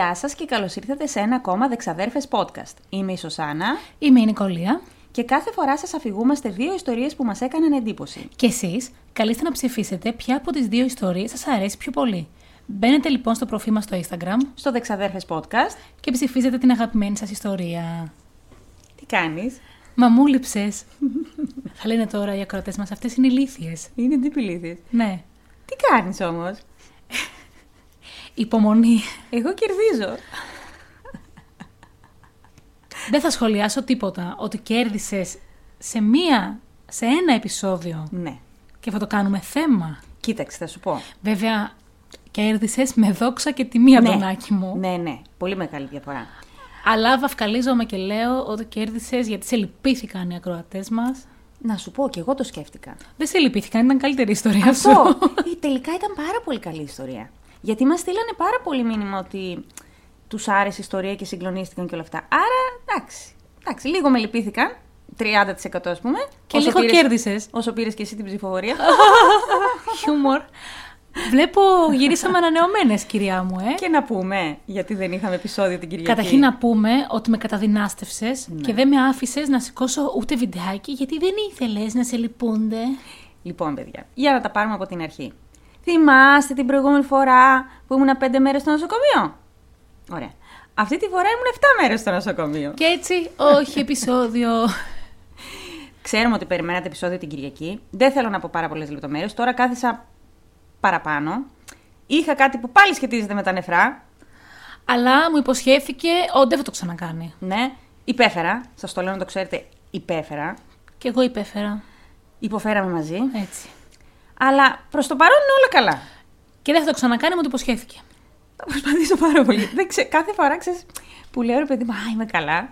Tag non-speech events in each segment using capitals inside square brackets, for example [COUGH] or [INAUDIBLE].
Γεια σας και καλώς ήρθατε σε ένα ακόμα Δεξαδέρφες podcast. Είμαι η Σωσάνα Είμαι η Νικολία. και κάθε φορά σας αφηγούμαστε δύο ιστορίες που μας έκαναν εντύπωση. Και εσείς καλείστε να ψηφίσετε ποια από τις δύο ιστορίες σας αρέσει πιο πολύ. Μπαίνετε λοιπόν στο προφίλ μας στο Instagram Στο Δεξαδέρφες podcast, και ψηφίζετε την αγαπημένη σας ιστορία. τι κάνεις; Μα μου λείψες. Θα λένε τώρα οι ακροατές μας, αυτές είναι ηλίθιες. Είναι ντυπηλήθης. Ναι. Τι κάνεις όμως; Υπομονή. Εγώ κερδίζω. Δεν θα σχολιάσω τίποτα ότι κέρδισες σε μία, σε ένα επεισόδιο Ναι. και θα το κάνουμε θέμα. Κοίταξε, θα σου πω. Βέβαια, κέρδισες με δόξα και τιμή, Αντωνάκη μου. Ναι, ναι. Πολύ μεγάλη διαφορά. Αλλά βαφκαλίζομαι και λέω ότι κέρδισες γιατί σε λυπήθηκαν οι ακροατές μας. Να σου πω, και εγώ το σκέφτηκα. Δεν σε λυπήθηκαν, ήταν καλύτερη η ιστορία σου. Αυτό ε, τελικά ήταν πάρα πολύ καλή ιστορία. Γιατί μας στείλανε πάρα πολύ μήνυμα ότι τους άρεσε η ιστορία και συγκλονίστηκαν και όλα αυτά. Άρα, εντάξει. εντάξει λίγο με λυπήθηκαν. 30% ας πούμε. Και λίγο κέρδισες. Όσο πήρες και εσύ την ψηφοφορία. [LAUGHS] Χιούμορ. Βλέπω γυρίσαμε ανανεωμένες, κυρία μου, ε. και να πούμε, γιατί δεν είχαμε επεισόδιο την Κυριακή. Καταρχήν να πούμε ότι με καταδυνάστευσες Ναι. και δεν με άφησες να σηκώσω ούτε βιντεάκι γιατί δεν ήθελες να σε λυπούνται. Λοιπόν, παιδιά, για να τα πάρουμε από την αρχή. Θυμάστε την προηγούμενη φορά που ήμουν 5 μέρες στο νοσοκομείο; Ωραία. Αυτή τη φορά ήμουν 7 μέρες στο νοσοκομείο. Και έτσι, όχι [LAUGHS] επεισόδιο. Ξέρουμε ότι περιμένατε επεισόδιο την Κυριακή. Δεν θέλω να πω πάρα πολλές λεπτομέρειες. Τώρα κάθισα παραπάνω. Είχα κάτι που πάλι σχετίζεται με τα νεφρά. Αλλά μου υποσχέθηκε ότι δεν θα το ξανακάνει. Ναι, υπέφερα. Σας το λέω να το ξέρετε, υπέφερα. Και εγώ υπέφερα. Υποφέραμε μαζί. Έτσι. Αλλά προς το παρόν είναι όλα καλά. Και δεν θα το ξανακάνει, μου το υποσχέθηκε. Θα προσπαθήσω πάρα πολύ. Δεν ξέ, κάθε φορά ξέρεις που λέω ρε παιδί μου, Α, είμαι καλά.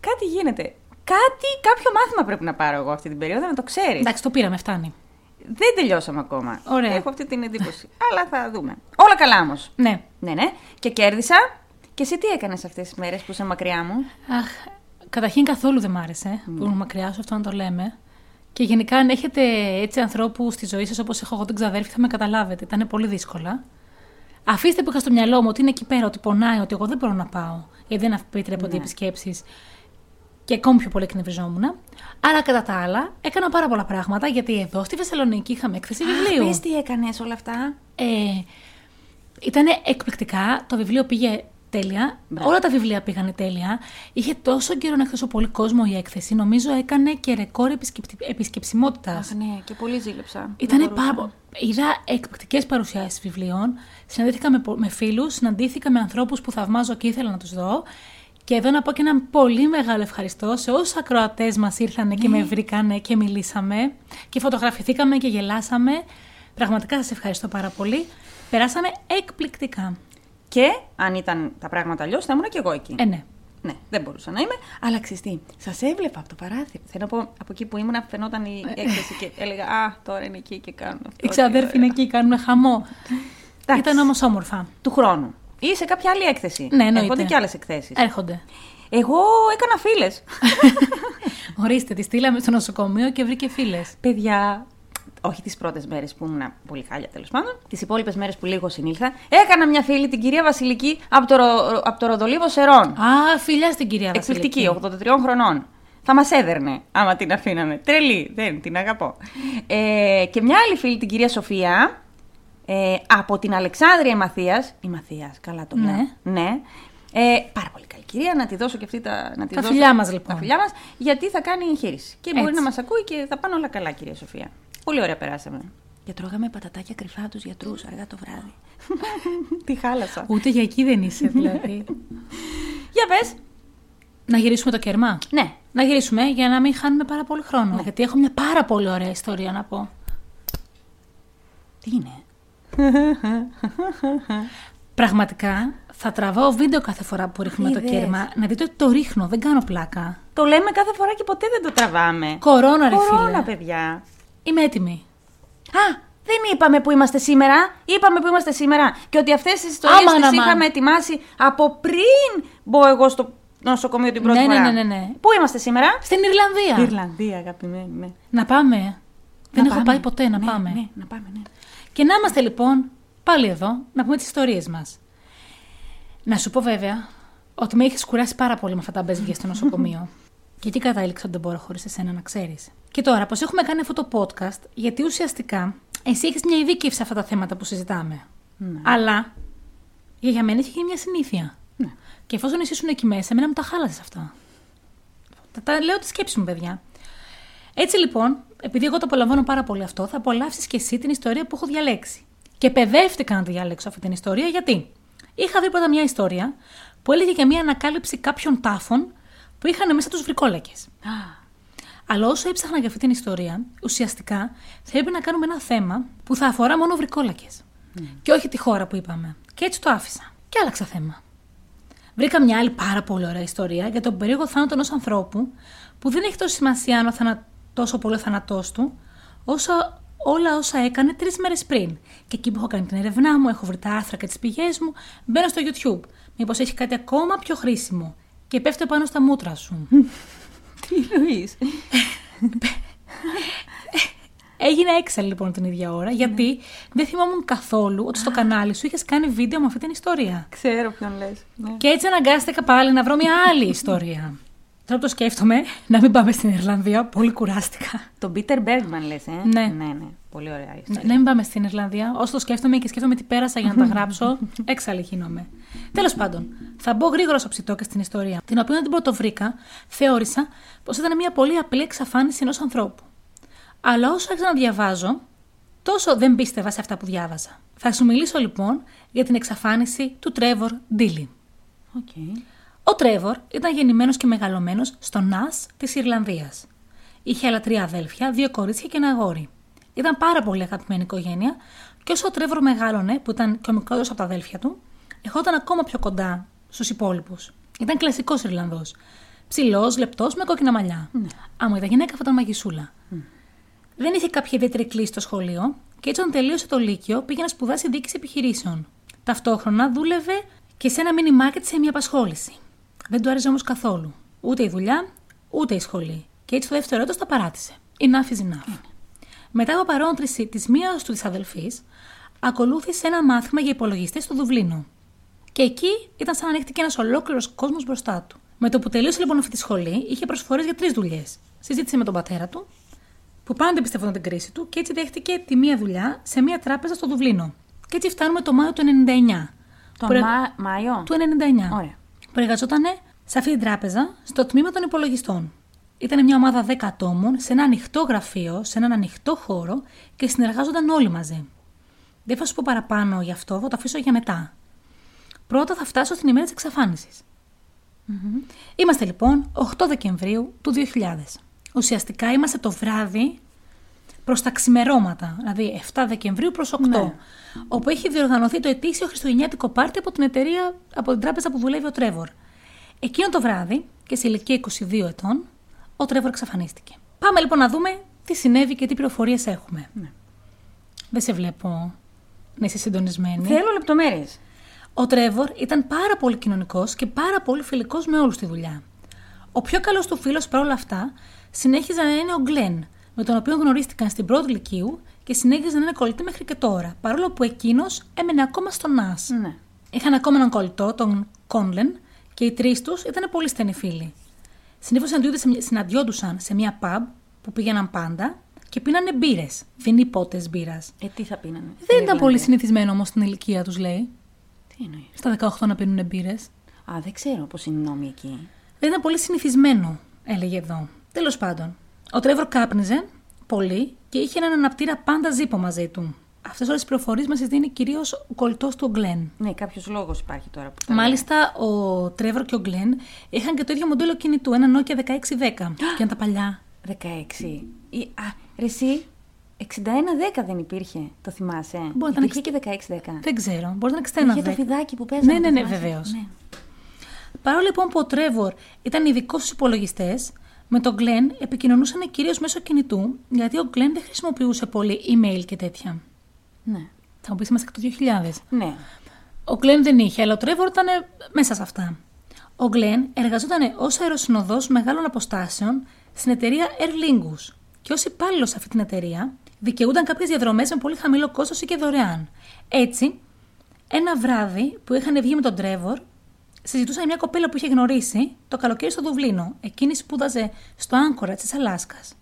Κάτι γίνεται. Κάτι, κάποιο μάθημα πρέπει να πάρω εγώ αυτή την περίοδο, να το ξέρεις. Εντάξει, το πήραμε, φτάνει. Δεν τελειώσαμε ακόμα. Ωραία. Έχω αυτή την εντύπωση. Αλλά θα δούμε. Όλα καλά όμως. Ναι. Ναι, ναι. Και κέρδισα. Και εσύ τι έκανες αυτές τις μέρες που είσαι μακριά μου; Αχ, καταρχήν καθόλου δεν μ' άρεσε που ήμουν μακριά σου, αυτό να το λέμε. Και γενικά, αν έχετε έτσι ανθρώπους στη ζωή σας όπως έχω εγώ την ξαδέρφη, θα με καταλάβετε. Ήταν πολύ δύσκολα. Αφήστε που είχα στο μυαλό μου ότι είναι εκεί πέρα, ότι πονάει, ότι εγώ δεν μπορώ να πάω, γιατί δεν επιτρέπονται οι επισκέψεις. Και ακόμη πιο πολύ εκνευριζόμουν. Αλλά κατά τα άλλα, έκανα πάρα πολλά πράγματα, γιατί εδώ στη Θεσσαλονίκη είχαμε έκθεση βιβλίου. Πες τι έκανες όλα αυτά. Ε, ήταν εκπληκτικά. Το βιβλίο πήγε τέλεια. Μπράβο. Όλα τα βιβλία πήγανε τέλεια. Είχε τόσο καιρό να έχει τόσο πολύ κόσμο η έκθεση. Νομίζω έκανε και ρεκόρ επισκεψιμότητας. Αχ, ναι, και πολύ ζήλεψα. Ήταν Δεν μπορούσα. πάρα πο- Είδα εκπληκτικές παρουσιάσεις βιβλίων. Συναντήθηκα με, πο- με φίλους, συναντήθηκα με ανθρώπους που θαυμάζω και ήθελα να τους δω. Και εδώ να πω και ένα πολύ μεγάλο ευχαριστώ σε όσους ακροατές μας ήρθαν και με βρήκανε και μιλήσαμε. Και φωτογραφηθήκαμε και γελάσαμε. Πραγματικά σας ευχαριστώ πάρα πολύ. Περάσαμε εκπληκτικά. Και αν ήταν τα πράγματα αλλιώς, θα ήμουν και εγώ εκεί. Ε, ναι. Ναι, δεν μπορούσα να είμαι. Αλλά ξέρεις τι, σας έβλεπα από το παράθυρο. Θέλω να πω, από εκεί που ήμουν, φαινόταν η έκθεση και έλεγα Α, τώρα είναι εκεί και κάνουν αυτό. Οι ξαδέρφοι είναι εκεί, κάνουν χαμό. Εντάξει. Ήταν όμως όμορφα. Του χρόνου. Ή σε κάποια άλλη έκθεση. Ναι, εννοείται. Έρχονται και άλλες εκθέσεις. Έρχονται. Εγώ έκανα φίλες. [LAUGHS] Ορίστε, τη στείλαμε στο νοσοκομείο και βρήκε φίλες. Παιδιά, όχι τις πρώτες μέρες που ήμουν πολύ χάλια τέλος πάντων, τις υπόλοιπες μέρες που λίγο συνήλθα, έκανα μια φίλη, την κυρία Βασιλική, από το, Ρο- από το Ροδολίβο Σερών. Α, φιλιάς στην κυρία Βασιλική. Εκπληκτική, 83 χρονών. Θα μας έδερνε άμα την αφήναμε. Τρελή, δεν την αγαπώ. Ε, και μια άλλη φίλη, την κυρία Σοφία, ε, από την Αλεξάνδρεια η Μαθίας, Η Μαθία, καλά το λέω. Ναι. ναι. Ε, πάρα πολύ καλή κυρία, να τη δώσω και αυτή τα. Να τη Τα δώσω, φιλιά μας, λοιπόν. Τα φιλιά μας, γιατί θα κάνει εγχείρηση. Και μπορεί Έτσι. να μας ακούει και θα πάνε όλα καλά, κυρία Σοφία. Πολύ ωραία περάσαμε. Και τρώγαμε πατατάκια κρυφά τους γιατρούς αργά το βράδυ. [LAUGHS] Τη χάλασα. Ούτε για εκεί δεν είσαι, δηλαδή. [LAUGHS] Για πες. να γυρίσουμε το κέρμα; Ναι. Να γυρίσουμε για να μην χάνουμε πάρα πολύ χρόνο. Γιατί έχω μια πάρα πολύ ωραία ιστορία να πω. Τι είναι; [LAUGHS] Πραγματικά θα τραβάω βίντεο κάθε φορά που ρίχνουμε το Είδες. κέρμα. Να δείτε ότι το ρίχνω, δεν κάνω πλάκα. Το λέμε κάθε φορά και ποτέ δεν το τραβάμε. Κορώνα, ρε Κορώνα, φίλε. παιδιά. Είμαι έτοιμη. Α, δεν είπαμε που είμαστε σήμερα. Είπαμε που είμαστε σήμερα. Και ότι αυτές τις ιστορίες Αμάν, τις αμάν. είχαμε ετοιμάσει από πριν μπω εγώ στο νοσοκομείο την πρώτη Ναι, ναι, φορά. ναι, ναι, ναι. Πού είμαστε σήμερα; Στην Ιρλανδία. Ιρλανδία, αγαπημένη. Ναι. Να πάμε. δεν έχω πάμε. πάει ποτέ να Ναι, πάμε. Ναι, να πάμε, ναι. Και να είμαστε λοιπόν πάλι εδώ να πούμε τις ιστορίες μας. Να σου πω βέβαια ότι με έχει κουράσει πάρα πολύ με αυτά τα μπέζια στο [LAUGHS] νοσοκομείο. Και εκεί κατάληξα ότι δεν μπορώ χωρίς εσένα να ξέρεις. Και τώρα, πώ έχουμε κάνει αυτό το podcast, γιατί ουσιαστικά εσύ έχεις μια ειδίκευση σε αυτά τα θέματα που συζητάμε. Ναι. Αλλά για μένα έχει γίνει μια συνήθεια. Ναι. Και εφόσον εσύ ήσουν εκεί μέσα, εμένα μου τα χάλασες αυτά. Τα, τα λέω τη σκέψη μου, παιδιά. Έτσι λοιπόν, επειδή εγώ το απολαμβάνω πάρα πολύ αυτό, θα απολαύσεις και εσύ την ιστορία που έχω διαλέξει. Και παιδεύτηκα να τη διαλέξω αυτή την ιστορία, γιατί είχα βρει πρώτα μια ιστορία που έλεγε για μια ανακάλυψη κάποιων τάφων που είχαν μέσα τους βρικόλακες. Αλλά όσο έψαχνα για αυτή την ιστορία, ουσιαστικά θα έπρεπε να κάνουμε ένα θέμα που θα αφορά μόνο βρικόλακες. Και όχι τη χώρα που είπαμε. Και έτσι το άφησα. Και άλλαξα θέμα. Βρήκα μια άλλη πάρα πολύ ωραία ιστορία για τον περίεργο θάνατο ενός ανθρώπου που δεν έχει τόσο σημασία αν ο θανα... τόσο πολύ ο θάνατός του, όσο όλα όσα έκανε τρεις μέρες πριν. Και εκεί που έχω κάνει την έρευνά μου, έχω βρει τα άρθρα και τις πηγές μου, μπαίνω στο YouTube. Μήπως έχει κάτι ακόμα πιο χρήσιμο. Και πέφτω πάνω στα μούτρα σου. [LAUGHS] Τι εννοείς; Έγινε έξαλλη λοιπόν την ίδια ώρα, γιατί δεν θυμόμουν καθόλου ότι στο κανάλι σου είχες κάνει βίντεο με αυτή την ιστορία. Ξέρω ποιον λες. Ναι. Και έτσι αναγκάστηκα πάλι να βρω μια άλλη [LAUGHS] ιστορία. Τώρα που το σκέφτομαι, να μην πάμε στην Ιρλανδία, πολύ κουράστηκα. Τον Πίτερ Μπέργκμαν λες, ε; Ναι. ναι, ναι. Πολύ ωραία Ναι, ιστορία. να μην πάμε στην Ιρλανδία. Όσο το σκέφτομαι και σκέφτομαι τι πέρασα για να τα [LAUGHS] γράψω, έξαλλη γίνομαι. Τέλος πάντων, θα μπω γρήγορα στο ψητό και στην ιστορία, την οποία την πρωτοβρήκα, θεώρησα πως ήταν μια πολύ απλή εξαφάνιση ενός ανθρώπου. Αλλά όσο άρχισα να διαβάζω, τόσο δεν πίστευα σε αυτά που διάβαζα. Θα σου μιλήσω λοιπόν για την εξαφάνιση του Τρέβορ Ντίλι. Οκ. Ο Τρέβορ ήταν γεννημένος και μεγαλωμένος στο Νάς της Ιρλανδίας. Είχε άλλα τρία αδέλφια, δύο κορίτσια και ένα αγόρι. Ήταν πάρα πολύ αγαπημένη οικογένεια και όσο ο Τρέβορ μεγάλωνε, που ήταν και ο μικρότερος από τα αδέλφια του, ερχόταν ακόμα πιο κοντά στους υπόλοιπους. Ήταν κλασικός Ιρλανδός. Ψηλός, λεπτός, με κόκκινα μαλλιά. Άμα ήταν γυναίκα, θα ήταν μαγισούλα. Δεν είχε κάποια ιδιαίτερη κλίση στο σχολείο και έτσι όταν τελείωσε το Λύκειο πήγε να σπουδάσει διοίκηση επιχειρήσεων. Ταυτόχρονα δούλευε και σε ένα μίνι μάρκετ σε μια απασχόληση. Δεν του άρεσε όμως καθόλου. Ούτε η δουλειά, ούτε η σχολή. Και έτσι το δεύτερο έτος τα παράτησε. Enough is enough. Μετά από παρόντριση της μίας του της αδελφής, ακολούθησε ένα μάθημα για υπολογιστές στο Δουβλίνο. Και εκεί ήταν σαν να ανοίχτηκε ένας ολόκληρος κόσμος μπροστά του. Με το που τελείωσε λοιπόν αυτή τη σχολή, είχε προσφορές για τρεις δουλειές. Συζήτησε με τον πατέρα του, που πάντα πιστεύονταν την κρίση του, και έτσι δέχτηκε τη μία δουλειά σε μία τράπεζα στο Δουβλίνο. Και έτσι φτάνουμε το Μάιο του 99. Το Που ε- Μα... Μάιο; Του 99. Ωραία. Που εργαζόταν σε αυτή την τράπεζα στο τμήμα των υπολογιστών. Ήταν μια ομάδα 10 ατόμων σε ένα ανοιχτό γραφείο, σε έναν ανοιχτό χώρο και συνεργάζονταν όλοι μαζί. Δεν θα σου πω παραπάνω γι' αυτό, θα το αφήσω για μετά. Πρώτα θα φτάσω στην ημέρα της εξαφάνισης. Είμαστε λοιπόν 8 Δεκεμβρίου του 2000. Ουσιαστικά είμαστε το βράδυ προς τα ξημερώματα, δηλαδή 7 Δεκεμβρίου προς 8, Ναι. όπου έχει διοργανωθεί το ετήσιο Χριστουγεννιάτικο πάρτι από την εταιρεία, από την τράπεζα που δουλεύει ο Τρέβορ. Εκείνο το βράδυ και σε ηλικία 22 ετών, ο Τρέβορ εξαφανίστηκε. Πάμε λοιπόν να δούμε τι συνέβη και τι πληροφορίες έχουμε. Ναι. Δεν σε βλέπω να είσαι συντονισμένη. Θέλω λεπτομέρειες. Ο Τρέβορ ήταν πάρα πολύ κοινωνικός και πάρα πολύ φιλικός με όλους στη δουλειά. Ο πιο καλός του φίλος παρόλα αυτά συνέχιζε να είναι ο Γκλέν, με τον οποίο γνωρίστηκαν στην πρώτη ηλικίου και συνέχιζαν να είναι κολλητοί μέχρι και τώρα, παρόλο που εκείνος έμενε ακόμα στο ΝΑΣ. Ναι. Είχαν ακόμα έναν κολλητό, τον Κόνλεν, και οι τρεις τους ήταν πολύ στενοί φίλοι. Συνήθως συναντιόντουσαν σε μια pub που πήγαιναν πάντα και πίνανε μπύρες. Φινή πότες μπύρας. Ε, τι θα πίνανε; Δεν ήταν πολύ συνηθισμένο όμως στην ηλικία τους, λέει. Τι εννοείς; Στα 18 να πίνουν μπύρες. Α, δεν ξέρω πώς είναι οι νόμοι εκεί. Δεν ήταν πολύ συνηθισμένο, έλεγε εδώ. Τέλος πάντων, ο Τρέβορ κάπνιζε πολύ και είχε έναν αναπτήρα πάντα ζύπο μαζί του. Αυτές όλες τις πληροφορίες μας τις δίνει κυρίως ο κολλητός του ο Γκλέν. Ναι, κάποιος λόγος υπάρχει τώρα που. τα Μάλιστα, ο Τρέβορ και ο Γκλέν είχαν και το ίδιο μοντέλο κινητού, ένα Nokia 1610. και ήταν τα παλιά. λέω. 16. Ή, α, ρε εσύ. 61-10 δεν υπήρχε, το θυμάσαι; Μπορεί να ήταν υπήρχε και 16-10. Δεν ξέρω, μπορεί να είναι 61. Είχε το φιδάκι που παίζανε. Ναι, ναι, το ναι, θυμάσαι; βεβαίως. Ναι. Παρόλο λοιπόν που ο Τρέβορ ήταν ειδικός στους υπολογιστές, με τον Γκλέν επικοινωνούσαν κυρίως μέσω κινητού, γιατί ο Γκλέν δεν χρησιμοποιούσε πολύ email και τέτοια. ναι. Θα μου πεις, είμαστε και το 2000. Ναι. Ο Γκλέν δεν είχε, αλλά ο Τρέβορ ήταν μέσα σε αυτά. Ο Γκλέν εργαζόταν ως αεροσυνοδός μεγάλων αποστάσεων στην εταιρεία Air Lingus και ως υπάλληλος σε αυτή την εταιρεία δικαιούνταν κάποιες διαδρομές με πολύ χαμηλό κόστος ή και δωρεάν. Έτσι, ένα βράδυ που είχαν βγει με τον Τρέβορ, συζητούσαν μια κοπέλα που είχε γνωρίσει το καλοκαίρι στο Δουβλίνο. Εκείνη σπούδαζε στο Άγκορα της Αλάσκας.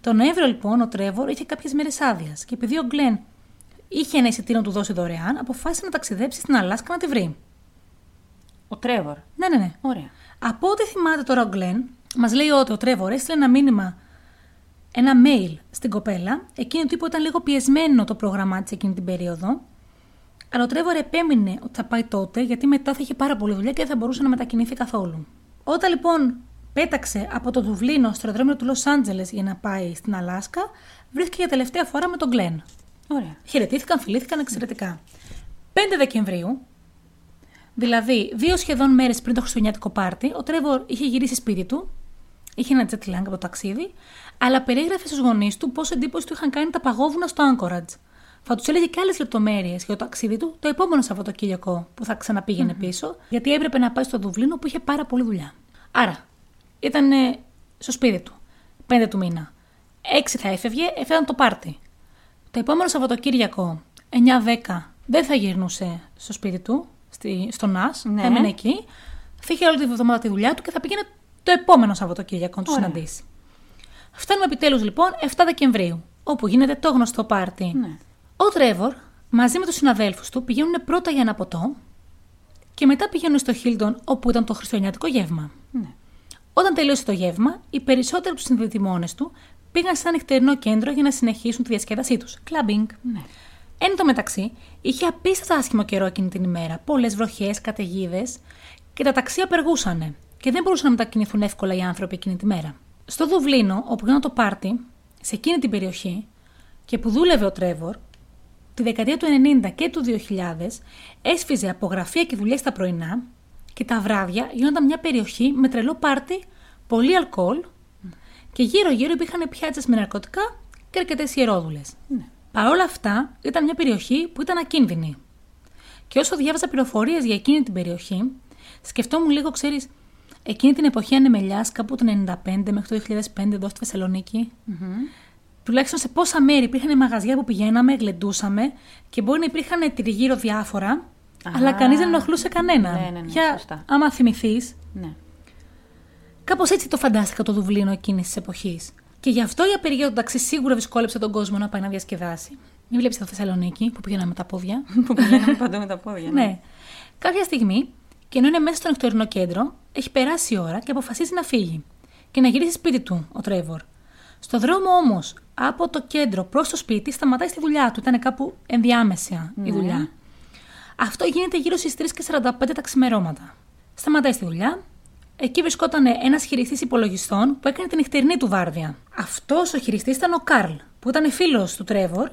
Το Νοέμβριο λοιπόν ο Τρέβορ είχε κάποιες μέρες άδειας και επειδή ο Γκλέν είχε ένα εισιτήριο να του δώσει δωρεάν, αποφάσισε να ταξιδέψει στην Αλάσκα να τη βρει. Ο Τρέβορ. Ναι, ναι, ναι. Ωραία. Από ό,τι θυμάται τώρα ο Γκλέν, μας λέει ότι ο Τρέβορ έστειλε ένα μήνυμα, ένα mail στην κοπέλα. Εκείνη του είπε ότι ήταν λίγο πιεσμένο το πρόγραμμά της εκείνη την περίοδο. Αλλά ο Τρέβορ επέμεινε ότι θα πάει τότε, γιατί μετά θα είχε πάρα πολύ δουλειά και δεν θα μπορούσε να μετακινηθεί καθόλου. Όταν λοιπόν πέταξε από το Δουβλίνο στο αεροδρόμιο του Λος Άντζελες για να πάει στην Αλάσκα, βρέθηκε για τελευταία φορά με τον Γκλέν. Ωραία. Χαιρετήθηκαν, φιλήθηκαν εξαιρετικά. 5 Δεκεμβρίου, δηλαδή δύο σχεδόν μέρες πριν το Χριστουγεννιάτικο πάρτι, ο Τρέβορ είχε γυρίσει σπίτι του, είχε ένα jet lag από το ταξίδι, αλλά περιέγραφε στους γονείς του πόσο εντύπωση του είχαν κάνει τα παγόβουνα στο Anchorage. Θα τους έλεγε και άλλες λεπτομέρειες για το ταξίδι του το επόμενο Σαββατοκύριακο που θα ξαναπήγαινε πίσω, γιατί έπρεπε να πάει στο Δουβλίνο που είχε πάρα πολλή δουλειά. Άρα, ήταν ε, στο σπίτι του, 5 του μήνα. 6 θα έφευγε, έφευγαν το πάρτι. Το επόμενο Σαββατοκύριακο, 9-10, δεν θα γυρνούσε στο σπίτι του, στη, στο ΝΑΣ, Ναι. θα έμενε εκεί. Θα είχε όλη τη βδομάδα τη δουλειά του και θα πήγαινε το επόμενο Σαββατοκύριακο να τους Ωραία. συναντήσει. Φτάνουμε επιτέλους λοιπόν 7 Δεκεμβρίου, όπου γίνεται το γνωστό πάρτι. Ναι. Ο Τρέβορ μαζί με τους συναδέλφους του πηγαίνουν πρώτα για ένα ποτό και μετά πηγαίνουν στο Χίλτον όπου ήταν το χριστουγεννιάτικο γεύμα. Ναι. Όταν τελείωσε το γεύμα, οι περισσότεροι από τους συνδεδημόνε του πήγαν σε ένα νυχτερινό κέντρο για να συνεχίσουν τη διασκέδασή τους. Κλαμπινγκ. Ναι. Εν τω μεταξύ, είχε απίστευτα άσχημο καιρό εκείνη την ημέρα. Πολλές βροχές, καταιγίδες και τα ταξί απεργούσαν και δεν μπορούσαν να μετακινηθούν εύκολα οι άνθρωποι εκείνη τη μέρα. Στο Δουβλίνο, όπου γινόταν το πάρτι, σε εκείνη την περιοχή και που δούλευε ο Τρέβορ, τη δεκαετία του 90 και του 2000 έσφιζε από γραφεία και δουλειές τα πρωινά και τα βράδια γινόταν μια περιοχή με τρελό πάρτι, πολύ αλκοόλ και γύρω-γύρω υπήρχαν πιάτσες με ναρκωτικά και αρκετές ιερόδουλες. Ναι. Παρ' όλα αυτά, ήταν μια περιοχή που ήταν ακίνδυνη. Και όσο διάβαζα πληροφορίες για εκείνη την περιοχή, σκεφτόμουν λίγο, ξέρεις, εκείνη την εποχή ανεμελιά, κάπου το 95 μέχρι το 2005 εδώ στη θεσσαλονικη τουλάχιστον σε πόσα μέρη υπήρχαν μαγαζιά που πηγαίναμε, γλεντούσαμε και μπορεί να υπήρχαν τριγύρω διάφορα, αλλά κανείς δεν ενοχλούσε κανένα. Ναι, ναι, ναι, Για, σωστά. άμα θυμηθείς, Ναι. Κάπως έτσι το φαντάστηκα το Δουβλίνο εκείνης της εποχής. Και γι' αυτό η απεργία του ταξί σίγουρα δυσκόλεψε τον κόσμο να πάει να διασκεδάσει. Μην βλέπεις το Θεσσαλονίκη που πήγαμε [LAUGHS] με τα πόδια. που πηγαίναμε παντού με τα πόδια. ναι. Κάποια στιγμή, και ενώ είναι μέσα στο νυχτερινό κέντρο, έχει περάσει η ώρα και αποφασίζει να φύγει και να γυρίσει σπίτι του ο Τρέβορ. Στο δρόμο όμως, από το κέντρο προς το σπίτι, σταματάει στη δουλειά του. Ήταν κάπου ενδιάμεσα η δουλειά. Αυτό γίνεται γύρω στις 3 και 45 τα ξημερώματα. Σταματάει στη δουλειά. Εκεί βρισκόταν ένας χειριστής υπολογιστών που έκανε την νυχτερινή του βάρδια. Αυτός ο χειριστής ήταν ο Καρλ, που ήταν φίλος του Τρέβορ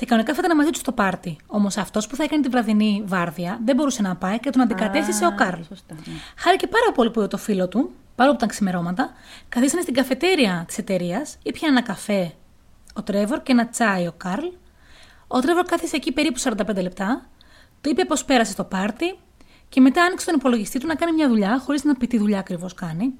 και κανονικά θα ήταν μαζί τους στο πάρτι. Όμως αυτός που θα έκανε την βραδινή βάρδια δεν μπορούσε να πάει και τον αντικατέστησε ο Καρλ. Σωστά. ναι. Χάρηκε πάρα πολύ που είδε το φίλο του, παρόλο που ήταν ξημερώματα, καθίσανε στην καφετέρια της εταιρείας, ήπια ένα καφέ ο Τρέβορ και ένα τσάι ο Καρλ. Ο Τρέβορ κάθισε εκεί περίπου 45 λεπτά, του είπε πώ πέρασε το πάρτι και μετά άνοιξε τον υπολογιστή του να κάνει μια δουλειά, χωρίς να πει τι δουλειά ακριβώς κάνει,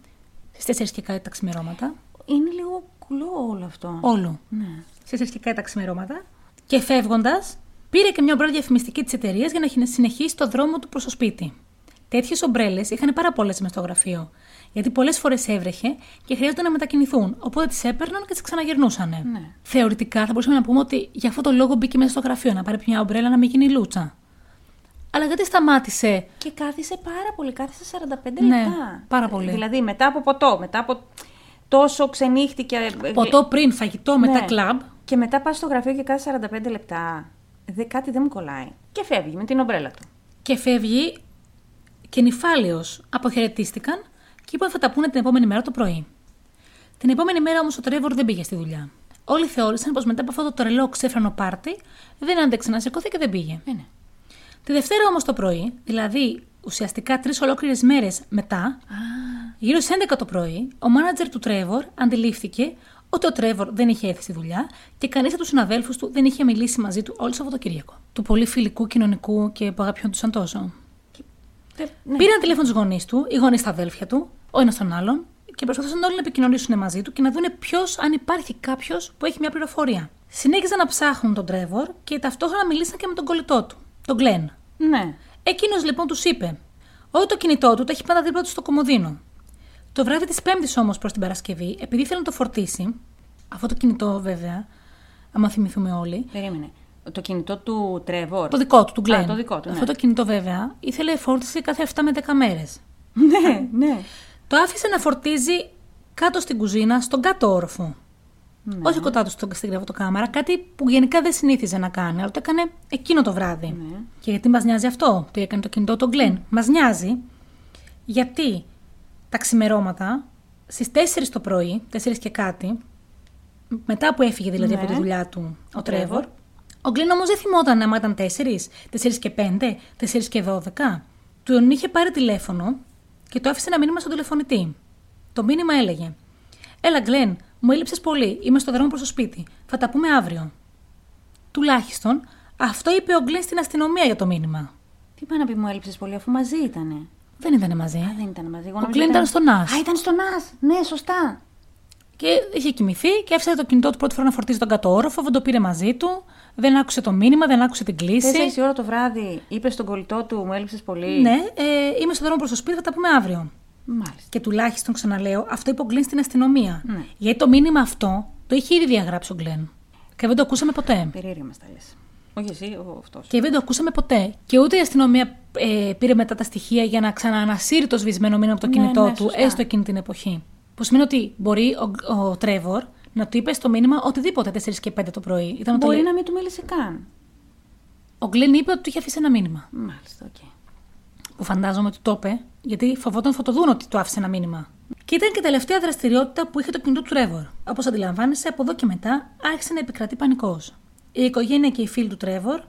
στις 4 και κάτι τα ξημερώματα. Είναι λίγο κουλό όλο αυτό. Όλο. Ναι. Στις 4 και κάτι τα ξημερώματα. Και φεύγοντας, πήρε και μια ομπρέλα διαφημιστική της εταιρείας για να συνεχίσει το δρόμο του προς το σπίτι. Τέτοιες ομπρέλες είχαν πάρα πολλές μες στο γραφείο, γιατί πολλές φορές έβρεχε και χρειάζονταν να μετακινηθούν, οπότε τις έπαιρναν και τις ξαναγυρνούσαν. Ναι. Θεωρητικά θα μπορούσαμε να πούμε ότι για αυτό το λόγο μπήκε μέσα στο γραφείο, να πάρει μια ομπρέλα να μην γίνει λούτσα. Αλλά γιατί σταμάτησε; Και κάθισε πάρα πολύ, κάθισε 45 Ναι, λεπτά. πάρα πολύ. Δηλαδή μετά από ποτό, μετά από τόσο ξενύχτηκε. ε, ποτό πριν, φαγητό, μετά Ναι. κλαμπ. Και μετά πας στο γραφείο και κάθεσαι 45 λεπτά. Δε, κάτι δεν μου κολλάει. Και φεύγει με την ομπρέλα του. Και φεύγει και νυφάλιος. Αποχαιρετίστηκαν και είπαν θα τα πούνε την επόμενη μέρα το πρωί. Την επόμενη μέρα όμως ο Τρέβορ δεν πήγε στη δουλειά. Όλοι θεώρησαν πως μετά από αυτό το τρελό ξέφρανο πάρτι δεν άντεξε να σηκωθεί και δεν πήγε. Ναι, ναι. Τη Δευτέρα όμως το πρωί, δηλαδή ουσιαστικά τρεις ολόκληρες μέρες μετά, γύρω στις 11 το πρωί, ο μάνατζερ του Τρέβορ αντιλήφθηκε ότι ο Τρέβορ δεν είχε έρθει στη δουλειά και κανείς από τους συναδέλφους του δεν είχε μιλήσει μαζί του όλο Σαββατοκύριακο. Του πολύ φιλικού, κοινωνικού και που αγαπιόντουσαν τόσο. Τε- ναι. Πήραν τηλέφωνο τους γονείς του, οι γονείς τα αδέλφια του, ο ένας τον άλλον, και προσπαθούσαν όλοι να επικοινωνήσουν μαζί του και να δουν ποιος, αν υπάρχει κάποιος που έχει μια πληροφορία. Συνέχιζαν να ψάχνουν τον Τρέβορ και ταυτόχρονα μιλήσαν και με τον κολλητό του, τον Γκλέν. Ναι. Εκείνος λοιπόν τους είπε Ότι το κινητό του το έχει πάντα δίπλα του στο κομμωδίνο. Το βράδυ της Πέμπτης όμως προς την Παρασκευή, επειδή ήθελε να το φορτίσει, αυτό το κινητό βέβαια, άμα θυμηθούμε όλοι, Περίμενε. Το κινητό του Τρέβορ. το δικό του, του Γκλέν. Α, το δικό του, ναι. Αυτό το κινητό βέβαια ήθελε φόρτιση κάθε 7 με 10 μέρες. ναι, ναι. Το άφησε να φορτίζει κάτω στην κουζίνα, στον κάτω όροφο. Όχι κοντά του στο- στην κρεβατοκάμαρα, κάτι που γενικά δεν συνήθιζε να κάνει, αλλά το έκανε εκείνο το βράδυ. Ναι. Και γιατί μας νοιάζει αυτό, τι έκανε το κινητό του Γκλέν. Μας νοιάζει γιατί τα ξημερώματα στις 4 το πρωί, 4 και κάτι, μετά που έφυγε δηλαδή Ναι. από τη δουλειά του ο, Ο Τρέβορ, Τρέβορ. ο Γκλέν όμως δεν θυμόταν άμα ήταν 4, 4 και 5, 4 και 12. Του είχε πάρει τηλέφωνο και το άφησε ένα μήνυμα στον τηλεφωνητή. Το μήνυμα έλεγε: Έλα, Γκλέν, μου έλειψες πολύ. Είμαι στο δρόμο προς το σπίτι. Θα τα πούμε αύριο. Τουλάχιστον αυτό είπε ο Γκλέν στην αστυνομία για το μήνυμα. Τι πάει να πει μου έλειψες πολύ, αφού μαζί ήτανε. Δεν ήταν μαζί. Α, δεν ήταν μαζί. Εγώ Ο νόμιζα Γκλέν ήταν στον Άς. Α, ήταν στον Άς. Ναι, σωστά. Και είχε κοιμηθεί και άφησε το κινητό του πρώτη φορά να φορτίζει τον κάτω όροφο, δεν το πήρε μαζί του, δεν άκουσε το μήνυμα, δεν άκουσε την κλίση. Τέσσερις η ώρα το βράδυ είπες στον κολλητό του μου έλειψες πολύ. Ναι, ε, είμαι στο δρόμο προς το σπίτι, θα τα πούμε αύριο. Μάλιστα. Και τουλάχιστον ξαναλέω, αυτό είπε ο Γκλέν στην αστυνομία. Ναι. Γιατί το μήνυμα αυτό το είχε ήδη διαγράψει ο Γκλέν. Και δεν το ακούσαμε ποτέ. Περίεργα μας τα λες. Όχι εσύ, ο αυτός. Και δεν το ακούσαμε ποτέ. Και ούτε η αστυνομία ε, πήρε μετά τα στοιχεία για να ξαναανασύρει το σβησμένο μήνυμα από το Ναι, κινητό ναι, του, σωστά. έστω εκείνη την εποχή. Που σημαίνει ότι μπορεί ο, ο Τρέβορ να του είπε στο μήνυμα οτιδήποτε 4 και 5 το πρωί. Ήταν ότι Μπορεί να μην του μίλησε καν. Ο Γκλέν είπε ότι του είχε αφήσει ένα μήνυμα. Μάλιστα, οκ. Που φαντάζομαι ότι το είπε, γιατί φοβόταν θα το δουν ότι του άφησε ένα μήνυμα. Και ήταν και η τελευταία δραστηριότητα που είχε το κινητό του Τρέβορ. Όπως αντιλαμβάνεσαι, από εδώ και μετά άρχισε να επικρατεί πανικός. Η οικογένεια και οι φίλοι του Τρέβορ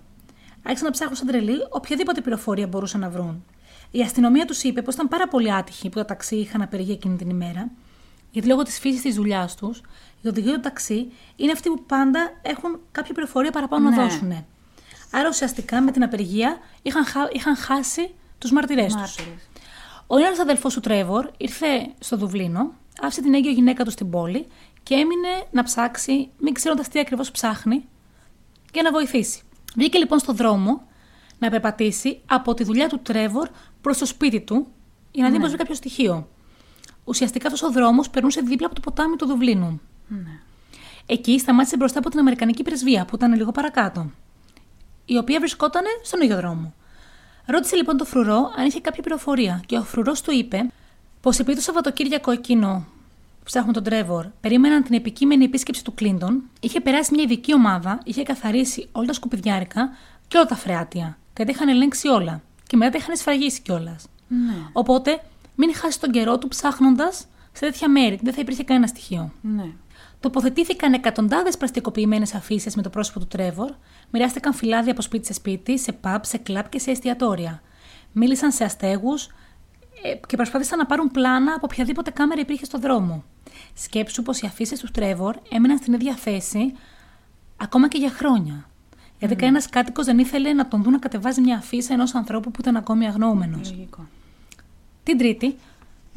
άρχισαν να ψάχνουν σαν τρελή οποιαδήποτε πληροφορία μπορούσαν να βρουν. Η αστυνομία τους είπε πως ήταν πάρα πολύ άτυχοι που τα ταξί είχαν απεργία εκείνη την ημέρα, γιατί λόγω της φύσης της δουλειάς τους, οι οδηγοί του ταξί είναι αυτοί που πάντα έχουν κάποια πληροφορία παραπάνω να Ναι. δώσουν. Άρα ουσιαστικά με την απεργία είχαν, χα- είχαν χάσει τους μαρτυρές τους. Μάρτυρες. Ο ένας αδελφός του Τρέβορ ήρθε στο Δουβλίνο, άφησε την έγκυο γυναίκα του στην πόλη και έμεινε να ψάξει, μην ξέροντας τι ακριβώς ψάχνει, για να βοηθήσει. Βγήκε λοιπόν στο δρόμο να περπατήσει από τη δουλειά του Τρέβορ προς το σπίτι του για να δει Ναι. πως βρει κάποιο στοιχείο. Ουσιαστικά αυτός ο δρόμος περνούσε δίπλα από το ποτάμι του Δουβλίνου. Ναι. Εκεί σταμάτησε μπροστά από την Αμερικανική πρεσβεία που ήταν λίγο παρακάτω, η οποία βρισκόταν στον ίδιο δρόμο. Ρώτησε λοιπόν τον φρουρό αν είχε κάποια πληροφορία και ο φρουρός του είπε πως επειδή το Σαββατοκύριακο εκείνο που ψάχνουν τον Τρέβορ περίμεναν την επικείμενη επίσκεψη του Κλίντον, είχε περάσει μια ειδική ομάδα, είχε καθαρίσει όλα τα σκουπιδιάρικα και όλα τα φρεάτια και τα είχαν ελέγξει όλα. Και μετά τα είχαν σφραγίσει κιόλας. Ναι. Οπότε μην χάσεις τον καιρό του ψάχνοντας σε τέτοια μέρη, δεν θα υπήρχε κανένα στοιχείο. Ναι. Τοποθετήθηκαν εκατοντάδες πλαστικοποιημένε αφήσεις με το πρόσωπο του Τρέβορ, μοιράστηκαν φυλάδια από σπίτι σε σπίτι, σε pub, σε κλαμπ και σε εστιατόρια. Μίλησαν σε αστέγους και προσπάθησαν να πάρουν πλάνα από οποιαδήποτε κάμερα υπήρχε στο δρόμο. Σκέψου πως οι αφήσεις του Τρέβορ έμειναν στην ίδια θέση ακόμα και για χρόνια. Γιατί κανένα κάτοικος δεν ήθελε να τον δουν να κατεβάζει μια αφίσα ενός ανθρώπου που ήταν ακόμη αγνοούμενο. Λογικό. Την Τρίτη,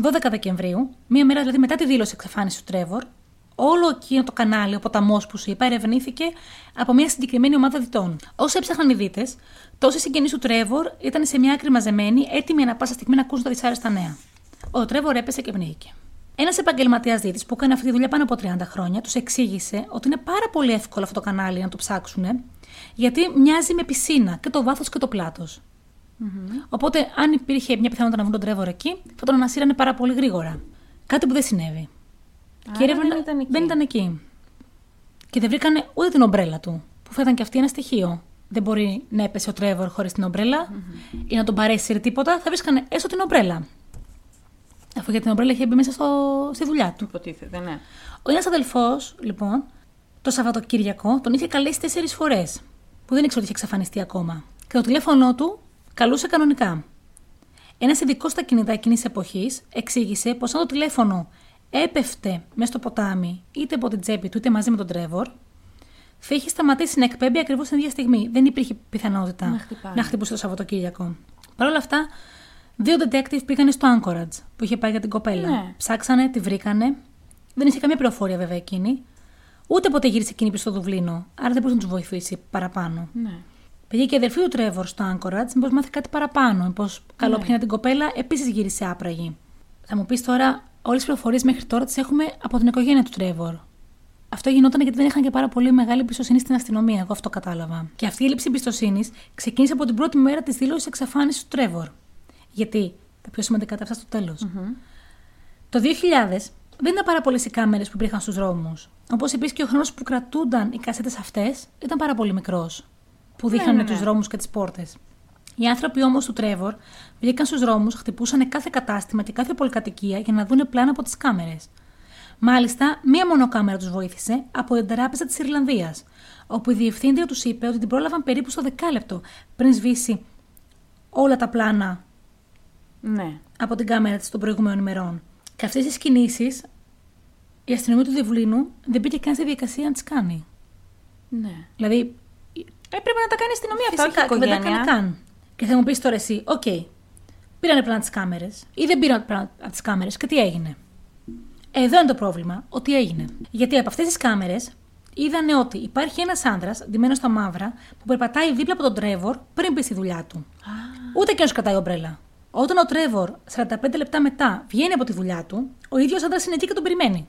12 Δεκεμβρίου, μία μέρα δηλαδή μετά τη δήλωση εξαφάνισης του Τρέβορ, όλο εκείνο το κανάλι, ο ποταμός που σου είπα, ερευνήθηκε από μια συγκεκριμένη ομάδα διτών. Όσοι έψαχναν οι δίτες, τόσοι συγγενείς του Τρέβορ ήταν σε μια άκρη μαζεμένοι, έτοιμοι ανά πάσα στιγμή να ακούσουν τα δυσάρεστα νέα. Ο Τρέβορ έπεσε και πνίγηκε. Ένας επαγγελματίας δίτης που έκανε αυτή τη δουλειά πάνω από 30 χρόνια τους εξήγησε ότι είναι πάρα πολύ εύκολο αυτό το κανάλι να το ψάξουν, γιατί μοιάζει με πισίνα και το βάθος και το πλατο Οπότε, αν υπήρχε μια πιθανότητα να βρουν τον Τρέβορ εκεί, θα τον ανασύρανε πάρα πολύ γρήγορα. Κάτι που δεν συνέβη. Άρα και η έρευνα δεν ήταν εκεί. δεν ήταν εκεί. Και δεν βρήκανε ούτε την ομπρέλα του, που θα ήταν και αυτή ένα στοιχείο. Δεν μπορεί να έπεσε ο Τρέβορ χωρίς την ομπρελα ή να τον παρέσει τίποτα, θα βρίσκανε έστω την ομπρέλα. Αφού για την ομπρέλα είχε μπει μέσα στο, στη δουλειά του. Υποτίθεται, ναι. Ο ένας αδελφός, λοιπόν, το Σαββατοκύριακο τον είχε καλέσει τέσσερις φορές, που δεν ήξερε ότι είχε εξαφανιστεί ακόμα. Και το τηλέφωνό του καλούσε κανονικά. Ένας ειδικός στα κινητά εκείνης εποχής εξήγησε πως αν το τηλέφωνο έπεφτε μέσα στο ποτάμι, είτε από την τσέπη του είτε μαζί με τον Τρέβορ, θα είχε σταματήσει να εκπέμπει ακριβώς την ίδια στιγμή. Δεν υπήρχε πιθανότητα Να χτυπάει. να χτυπούσε το Σαββατοκύριακο. Παρ' όλα αυτά, δύο detective πήγανε στο Anchorage που είχε πάει για την κοπέλα. Ναι. Ψάξανε, τη βρήκανε. Δεν είχε καμία πληροφορία βέβαια εκείνη. Ούτε ποτέ γύρισε εκείνη πίσω στο Δουβλίνο, άρα δεν μπορούσε να τους βοηθήσει παραπάνω. ναι. Πήγε και η αδερφή του Τρέβορ στο Anchorage, μήπως μάθει κάτι παραπάνω. Μήπως καλό Ναι. πιάνει την κοπέλα, επίσης γύρισε άπραγη. Θα μου πεις τώρα, όλες τις πληροφορίες μέχρι τώρα τις έχουμε από την οικογένεια του Τρέβορ. Αυτό γινόταν γιατί δεν είχαν και πάρα πολύ μεγάλη εμπιστοσύνη στην αστυνομία, εγώ αυτό κατάλαβα. Και αυτή η έλλειψη εμπιστοσύνης ξεκίνησε από την πρώτη μέρα της δήλωσης εξαφάνισης του Τρέβορ. Γιατί, τα πιο σημαντικά τα αυτά στο τελο Το 2000 δεν ήταν πάρα πολλές οι κάμερες που υπήρχαν στους δρόμους. Όπως επίσης και ο χρόνος που κρατούνταν οι κασέτες αυτές ήταν πάρα πολύ μικρός. Που δείχνανε ναι, ναι. του δρόμους και τις πόρτες. Οι άνθρωποι όμως του Τρέβορ βγήκαν στους δρόμους, χτυπούσαν κάθε κατάστημα και κάθε πολυκατοικία για να δουν πλάνα από τις κάμερες. Μάλιστα, μία μόνο κάμερα τους βοήθησε από την τράπεζα της Ιρλανδίας, όπου η διευθύντρια τους είπε ότι την πρόλαβαν περίπου στο δεκάλεπτο πριν σβήσει όλα τα πλάνα Ναι. από την κάμερα της των προηγούμενων ημερών. Και αυτές τις κινήσεις η αστυνομία του Διευλίνου δεν μπήκε καν στη διαδικασία να τις κάνει. Ναι. Δηλαδή, Έπρεπε να τα κάνει η αστυνομία αυτά, όχι η φυσικά και δεν τα οικογένεια. έκανε καν. Και θα μου πεις τώρα εσύ, οκ, πήρανε πλάνα τις κάμερες ή δεν πήραν πλάνα από τις κάμερες και τι έγινε. Εδώ είναι το πρόβλημα, ότι έγινε. Γιατί από αυτές τις κάμερες είδανε ότι υπάρχει ένας άνδρα, ντυμένος στα μαύρα, που περπατάει δίπλα από τον Τρέβορ πριν μπει στη δουλειά του. Ούτε και κρατάει ομπρέλα. Όταν ο Τρέβορ 45 λεπτά μετά βγαίνει από τη δουλειά του, ο ίδιος άντρας είναι εκεί και τον περιμένει.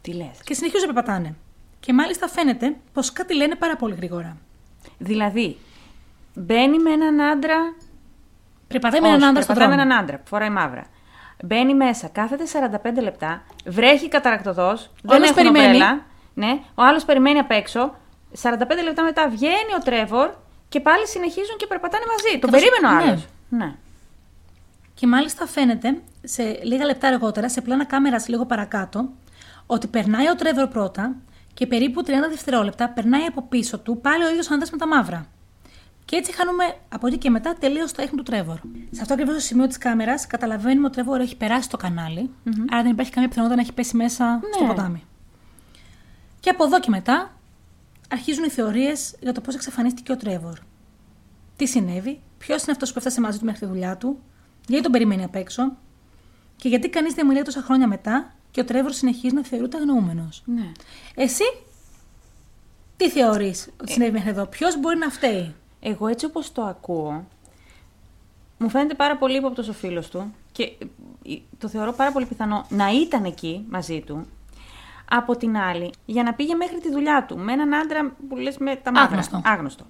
Τι λες. Και συνεχίζουν να περπατάνε. Και μάλιστα φαίνεται πως κάτι λένε πάρα πολύ γρήγορα. Δηλαδή, μπαίνει με έναν άντρα. Περπατάει με έναν άντρα στον περπατάει δρόμο. με έναν άντρα που φοράει μαύρα. Μπαίνει μέσα, κάθεται 45 λεπτά, βρέχει καταρακτοδός, δεν άλλος έχουν περιμένει. ομπρέλα, Ναι, ο άλλος περιμένει απ' έξω. 45 λεπτά μετά βγαίνει ο Τρέβορ και πάλι συνεχίζουν και περπατάνε μαζί. Τον Καθώς- περίμενε ο ναι. άλλος. Ναι. Και μάλιστα φαίνεται σε λίγα λεπτά αργότερα, σε πλάνα κάμερας λίγο παρακάτω, ότι περνάει ο Τρέβορ πρώτα και περίπου 30 δευτερόλεπτα περνάει από πίσω του πάλι ο ίδιος άντρας με τα μαύρα. Και έτσι χάνουμε από εκεί και μετά τελείως το ίχνο του Τρέβορ. Σε αυτό ακριβώς το σημείο της κάμερας καταλαβαίνουμε ότι ο Τρέβορ έχει περάσει το καναλι άρα δεν υπάρχει καμία πιθανότητα να έχει πέσει μέσα στο Ναι. ποτάμι. Και από εδώ και μετά αρχίζουν οι θεωρίες για το πώς εξαφανίστηκε ο Τρέβορ. Τι συνέβη, ποιος είναι αυτός που έφτασε μαζί του μέχρι τη δουλειά του, γιατί τον περιμένει απ' έξω και γιατί κανείς δεν μιλάει τόσα χρόνια μετά και ο Τρέβορ συνεχίζει να θεωρείται αγνοούμενος. ναι. Εσύ, τι θεωρείς ότι συνέβη μέχρι εδώ, ποιος μπορεί να φταίει; Εγώ έτσι όπως το ακούω, μου φαίνεται πάρα πολύ ύποπτος ο φίλος του και ε, το θεωρώ πάρα πολύ πιθανό να ήταν εκεί μαζί του. Από την άλλη, για να πήγε μέχρι τη δουλειά του με έναν άντρα που λες με τα μαύρα. Άγνωστο. Άγνωστο.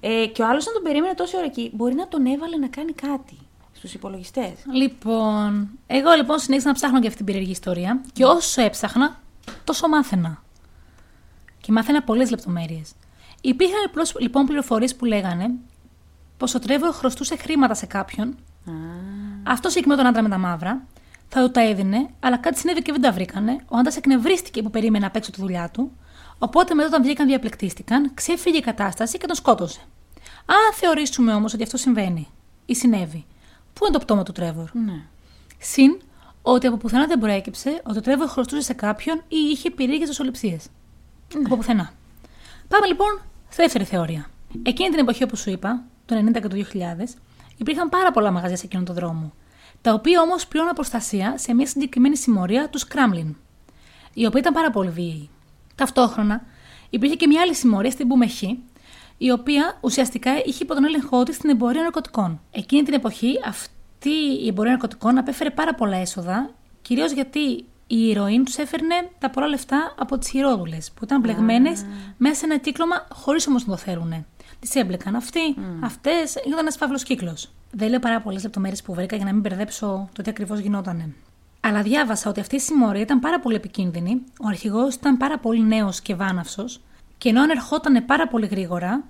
Ε, και ο άλλος να τον περίμενε τόση ώρα εκεί, μπορεί να τον έβαλε να κάνει κάτι στους υπολογιστές. Λοιπόν, εγώ λοιπόν συνέχισα να ψάχνω για αυτή την περίεργη ιστορία και όσο έψαχνα, τόσο μάθαινα. Και μάθαινα πολλές λεπτομέρειες. Υπήρχαν απλώς, λοιπόν πληροφορίες που λέγανε πως ο Τρέβορ χρωστούσε χρήματα σε κάποιον. Α, Αυτό συγκεκριμένο τον άντρα με τα μαύρα θα του τα έδινε, αλλά κάτι συνέβη και δεν τα βρήκανε. Ο άντρας εκνευρίστηκε που περίμενε απ' έξω τη δουλειά του. Οπότε μετά όταν βγήκαν διαπληκτίστηκαν, ξέφυγε η κατάσταση και τον σκότωσε. Αν θεωρήσουμε όμως ότι αυτό συμβαίνει ή συνέβη, πού είναι το πτώμα του Τρέβορ; ναι. Συν ότι από πουθενά δεν προέκυψε ότι ο Τρέβορ χρωστούσε σε κάποιον ή είχε πυρήγε δοσοληψίε. Από πουθενά. Πάμε λοιπόν στη δεύτερη θεωρία. Εκείνη την εποχή, όπως σου είπα, το 90 και το 2000, υπήρχαν πάρα πολλά μαγαζιά σε εκείνον τον δρόμο. Τα οποία όμως πλήρωναν προστασία σε μια συγκεκριμένη συμμορία τους Σκράμλιν, η οποία ήταν πάρα πολύ βίαιη. Ταυτόχρονα υπήρχε και μια άλλη συμμορία στην Πουμεχή, η οποία ουσιαστικά είχε υπό τον έλεγχό της την εμπορία ναρκωτικών. Εκείνη την εποχή αυτή η εμπορία ναρκωτικών απέφερε πάρα πολλά έσοδα, κυρίως γιατί η ηρωίνη τους έφερνε τα πολλά λεφτά από τις χειρόδουλες, που ήταν μπλεγμένες μέσα σε ένα κύκλωμα χωρίς όμως να το θέλουν. Τις έμπλεκαν αυτοί, αυτές, ήταν ένας φαύλος κύκλος. Δεν λέω πάρα πολλές λεπτομέρειες που βρήκα για να μην μπερδέψω το τι ακριβώς γινότανε. Αλλά διάβασα ότι αυτή η συμμορία ήταν πάρα πολύ επικίνδυνη, ο αρχηγός ήταν πάρα πολύ νέος και βάναυσος, και ενώ ανερχόταν πάρα πολύ γρήγορα,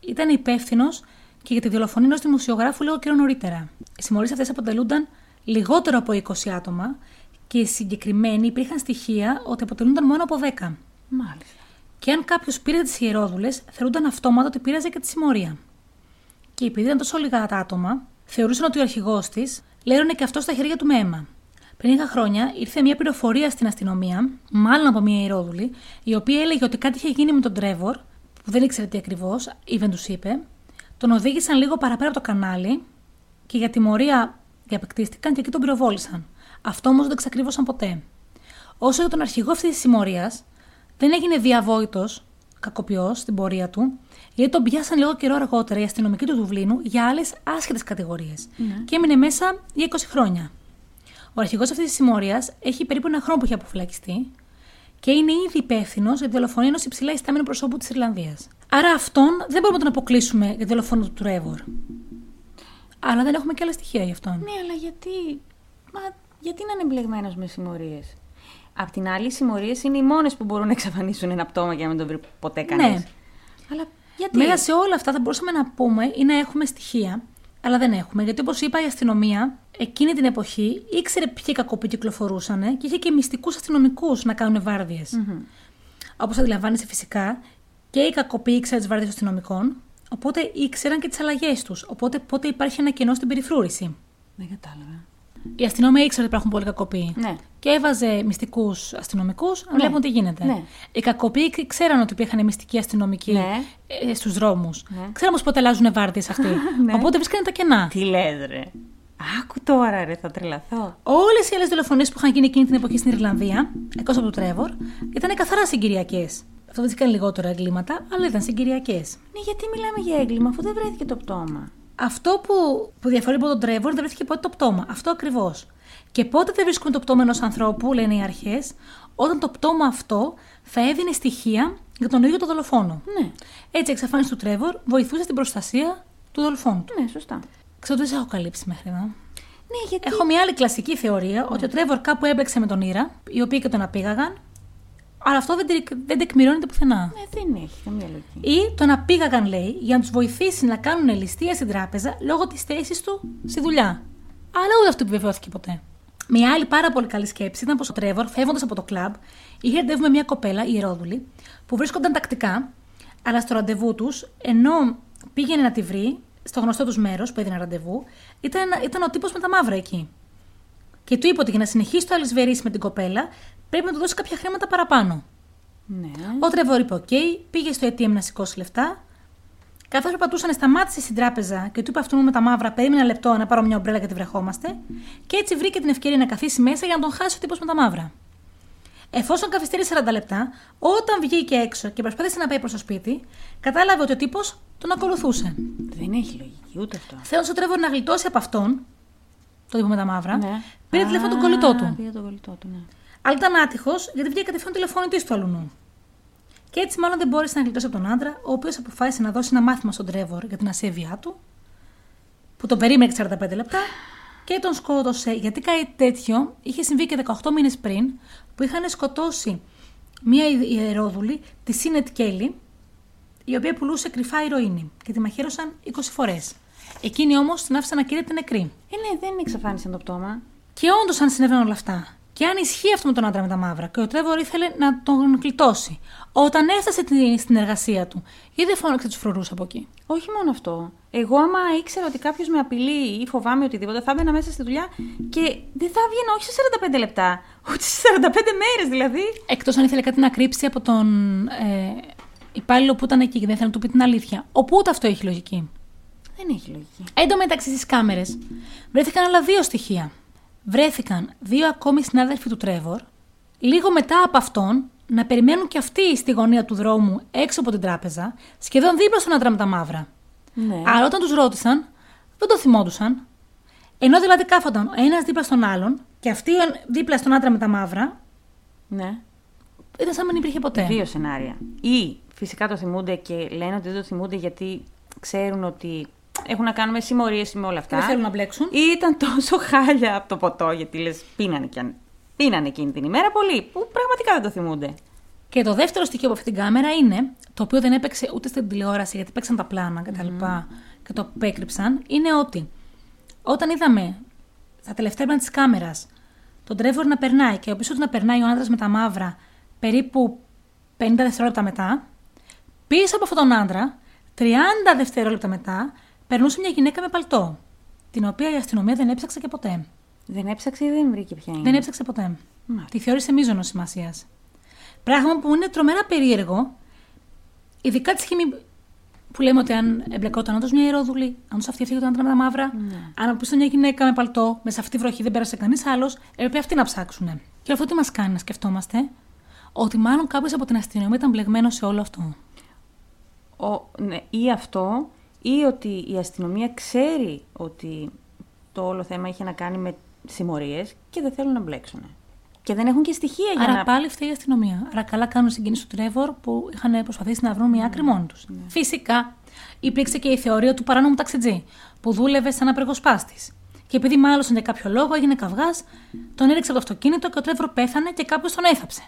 ήταν υπεύθυνος και για τη δολοφονία ενός δημοσιογράφου λίγο καιρό νωρίτερα. Οι συμμορίες αυτές αποτελούνταν λιγότερο από 20 άτομα και οι συγκεκριμένοι υπήρχαν στοιχεία ότι αποτελούνταν μόνο από 10. Μάλιστα. Και αν κάποιος πήρε τις ιερόδουλες, θεωρούνταν αυτόματα ότι πήραζε και τη συμμορία. Και επειδή ήταν τόσο λίγα τα άτομα, θεωρούσαν ότι ο αρχηγός της λέρωνε και αυτό στα χέρια του με αίμα. Πριν λίγα χρόνια ήρθε μια πληροφορία στην αστυνομία, μάλλον από μια ιερόδουλη, η οποία έλεγε ότι κάτι είχε γίνει με τον Τρέβορ, που δεν ήξερε τι ακριβώς, ή δεν τους είπε. Τον οδήγησαν λίγο παραπέρα από το κανάλι και για τιμωρία διαπεκτίστηκαν και εκεί τον πυροβόλησαν. Αυτό όμως δεν το εξακρίβωσαν ποτέ. Όσο για τον αρχηγό αυτής της συμμορίας, δεν έγινε διαβόητος, κακοποιός στην πορεία του, γιατί τον πιάσαν λίγο καιρό αργότερα οι αστυνομικοί του Δουβλίνου για άλλες άσχετες κατηγορίες. Και έμεινε μέσα για 20 χρόνια. Ο αρχηγός αυτής της συμμορίας έχει περίπου ένα χρόνο που έχει αποφυλακιστεί και είναι ήδη υπεύθυνο για τη δολοφονία ενός υψηλά ιστάμενου προσώπου της Ιρλανδίας. Άρα αυτόν δεν μπορούμε να τον αποκλείσουμε για τη δολοφονία του Τρέβορ. Αλλά δεν έχουμε και άλλα στοιχεία γι' αυτόν. Ναι, αλλά γιατί; Μα γιατί να είναι εμπλεγμένος με συμμορίες; Απ' την άλλη, οι συμμορίες είναι οι μόνες που μπορούν να εξαφανίσουν ένα πτώμα για να μην τον βρει ποτέ κανείς. Ναι. Αλλά γιατί; Μέσα σε όλα αυτά θα μπορούσαμε να πούμε ή να έχουμε στοιχεία, αλλά δεν έχουμε. Γιατί όπως είπα, η αστυνομία εκείνη την εποχή ήξερε ποιοι κακόποι κυκλοφορούσαν και είχε και μυστικούς αστυνομικούς να κάνουν βάρδιες. Όπως αντιλαμβάνεσαι φυσικά, και οι κακοποί ήξεραν τις βάρδιες των αστυνομικών, οπότε ήξεραν και τις αλλαγές τους. Οπότε πότε υπάρχει ένα κενό στην περιφρούρηση. Δεν κατάλαβα. Η αστυνομία ήξερε ότι υπάρχουν πολλοί κακοποί. Ναι. Και έβαζε μυστικούς αστυνομικούς να βλέπουν τι γίνεται. Ναι. Οι κακοποί ξέραν ότι υπήρχαν μυστικοί αστυνομικοί Ναι. ε, στους δρόμους. Ναι. Ξέραν όμως πότε αλλάζουν βάρδιε αυτοί. [LAUGHS] Ναι. Οπότε βρίσκανε τα κενά. Τι λες, ρε. Άκου τώρα, ρε, θα τρελαθώ. Όλες οι άλλες δολοφονίες που είχαν γίνει εκείνη την εποχή στην Ιρλανδία, εκτός από του Τρέβορ, ήταν καθαρά συγκυριακές. Αυτό δεν ήταν λιγότερα εγκλήματα, αλλά ήταν συγκυριακές. Ναι, γιατί μιλάμε για έγκλημα, αφού δεν βρέθηκε το πτώμα. Αυτό που, που διαφορεί από τον Τρέβορ δεν βρέθηκε ποτέ το πτώμα. Αυτό ακριβώς. Και πότε δεν βρίσκουμε το πτώμα ενός ανθρώπου, λένε οι αρχές, όταν το πτώμα αυτό θα έδινε στοιχεία για τον ίδιο τον δολοφόνο. Ναι, Έτσι, η εξαφάνιση του Τρέβορ βοηθούσε στην προστασία του δολοφόνου του. ναι, σωστά. Ξέρω ότι δεν σε έχω καλύψει μέχρι εδώ. Ναι, γιατί. Έχω μια άλλη κλασική θεωρία ότι ο Τρέβορ κάπου έμπλεξε με τον Ήρα, οι οποίοι και τον απήγαγαν, αλλά αυτό δεν, τε- δεν τεκμηρώνεται πουθενά. Ναι, δεν έχει καμία λογική. Ή τον απήγαγαν, λέει, για να τους βοηθήσει να κάνουν ληστεία στην τράπεζα λόγω της θέσης του στη δουλειά. Αλλά ούτε αυτό επιβεβαιώθηκε ποτέ. Μια άλλη πάρα πολύ καλή σκέψη ήταν πως ο Τρέβορ, φεύγοντας από το κλαμπ, είχε ραντεβού με μια κοπέλα, Ιερόδουλη, που βρίσκονταν τακτικά, αλλά στο ραντεβού τους, ενώ πήγαινε να τη βρει, στο γνωστό τους μέρος που έδινε ραντεβού, ήταν, ήταν ο τύπος με τα μαύρα εκεί. Και του είπε ότι για να συνεχίσει το αλυσβερίσι με την κοπέλα, πρέπει να του δώσει κάποια χρήματα παραπάνω. Ναι. Ο Τρεβόρ είπε: Οκ, πήγε στο ATM να σηκώσει λεφτά. Καθώς περπατούσαν, σταμάτησε στην τράπεζα και του είπε αυτού με τα μαύρα: Περίμενε ένα λεπτό να πάρω μια ομπρέλα γιατί βρεχόμαστε. Και έτσι βρήκε την ευκαιρία να καθίσει μέσα για να τον χάσει ο τύπος με τα μαύρα. Εφόσον καθυστέρησε 40 λεπτά, όταν βγήκε έξω και προσπάθησε να πάει προς το σπίτι, κατάλαβε ότι ο τύπος τον ακολουθούσε. Δεν έχει λογική ούτε αυτό. Θέλοντα ο Τρέβορ να γλιτώσει από αυτόν, τον τύπο με τα μαύρα, Ναι. πήρε τηλέφωνο τον κολλητό του. Πήρε τον κολλητό του, ναι. Αλλά ήταν άτυχος γιατί βγήκε κατευθείαν τηλεφωνητή του αλουνού. Και έτσι μάλλον δεν μπόρεσε να γλιτώσει από τον άντρα, ο οποίος αποφάσισε να δώσει ένα μάθημα στον Τρέβορ για την ασέβειά του, που τον περίμενε και 45 λεπτά και τον σκότωσε. Γιατί κάτι τέτοιο είχε συμβεί και 18 μήνες πριν, που είχαν σκοτώσει μία ιερόδουλη, τη Σίνετ Κέλλη, η οποία πουλούσε κρυφά ηρωίνη και τη μαχαίρωσαν 20 φορές. Εκείνη όμως την άφησαν να κηρύττει νεκρή. Ε, ναι, δεν εξαφάνισαν το πτώμα. Και όντως, αν συνέβαιναν όλα αυτά, και αν ισχύει αυτό με τον άντρα με τα μαύρα, και ο Τρέβορ ήθελε να τον γλιτώσει, όταν έφτασε τη- στην εργασία του, γιατί δεν φώναξε τους φρουρούς από εκεί; Όχι μόνο αυτό. Εγώ, άμα ήξερα ότι κάποιος με απειλεί ή φοβάμαι οτιδήποτε, θα έμπαινα μέσα στη δουλειά και δεν θα έβγαινα όχι σε 45 λεπτά, ούτε σε 45 μέρες δηλαδή. Εκτός αν ήθελε κάτι να κρύψει από τον ε, υπάλληλο που ήταν εκεί και δεν ήθελε να του πει την αλήθεια. Όπου ούτε αυτό έχει λογική. Δεν έχει λογική. Εν τω μεταξύ στις κάμερες βρέθηκαν άλλα δύο στοιχεία. Βρέθηκαν δύο ακόμη συνάδελφοι του Τρέβορ, λίγο μετά από αυτόν να περιμένουν και αυτοί στη γωνία του δρόμου έξω από την τράπεζα, σχεδόν δίπλα στον άντρα με τα μαύρα. Ναι. Αλλά όταν τους ρώτησαν, δεν το θυμόντουσαν. Ενώ δηλαδή κάθονταν ο ένας δίπλα στον άλλον και αυτοί δίπλα στον άντρα με τα μαύρα, ναι. ήταν σαν να μην υπήρχε ποτέ. Δύο σενάρια. Ή φυσικά το θυμούνται και λένε ότι δεν το θυμούνται γιατί ξέρουν ότι έχουν να κάνουν με συμμορίες με όλα Και αυτά. δεν θέλουν να μπλέξουν. Ή ήταν τόσο χάλια από το ποτό, γιατί λες πίνανε κι αν. Πίνανε εκείνη την ημέρα πολύ, που πραγματικά δεν το θυμούνται. Και το δεύτερο στοιχείο από αυτή την κάμερα είναι, το οποίο δεν έπαιξε ούτε στην τηλεόραση γιατί παίξαν τα πλάνα κτλ. και το απέκρυψαν, είναι ότι όταν είδαμε στα τελευταία πλάνα της κάμερας τον Τρέβορ να περνάει και ο πίσω του να περνάει ο άντρας με τα μαύρα περίπου 50 δευτερόλεπτα μετά, πίσω από αυτόν τον άντρα, 30 δευτερόλεπτα μετά, περνούσε μια γυναίκα με παλτό, την οποία η αστυνομία δεν έψαξε και ποτέ. Δεν έψαξε ή δεν βρήκε ποια είναι; Δεν έψαξε ποτέ. Μάλιστα. Τη θεώρησε μείζονο σημασίας. Πράγμα που είναι τρομερά περίεργο, ειδικά τη στιγμή που λέμε ότι αν εμπλεκόταν όντως μια ιερόδουλη, αν τους αυτή έφυγε τον άντρα με τα μαύρα, Ναι. αν από μια γυναίκα με παλτό, με σε αυτή τη βροχή δεν πέρασε κανείς άλλος, έπρεπε αυτοί να ψάξουν. Και αυτό τι μας κάνει να σκεφτόμαστε, ότι μάλλον κάποιος από την αστυνομία ήταν μπλεγμένος σε όλο αυτό. Ο, ναι, ή αυτό, ή ότι η αστυνομία ξέρει ότι το όλο θέμα είχε να κάνει με συμμορίες και δεν θέλουν να μπλέξουν. Και δεν έχουν και στοιχεία για Άρα να. πάλι φταίει η αστυνομία. Άρα καλά κάνουν συγκίνηση του Τρέβορ που είχαν προσπαθήσει να βρουν μια άκρη μόνοι τους. Φυσικά υπήρξε και η θεωρία του παράνομου ταξιτζή που δούλευε σαν απεργοσπάστης. Και επειδή μάλωσαν για κάποιο λόγο έγινε καυγάς, τον έριξε από το αυτοκίνητο και ο Τρέβορ πέθανε και κάποιος τον έθαψε.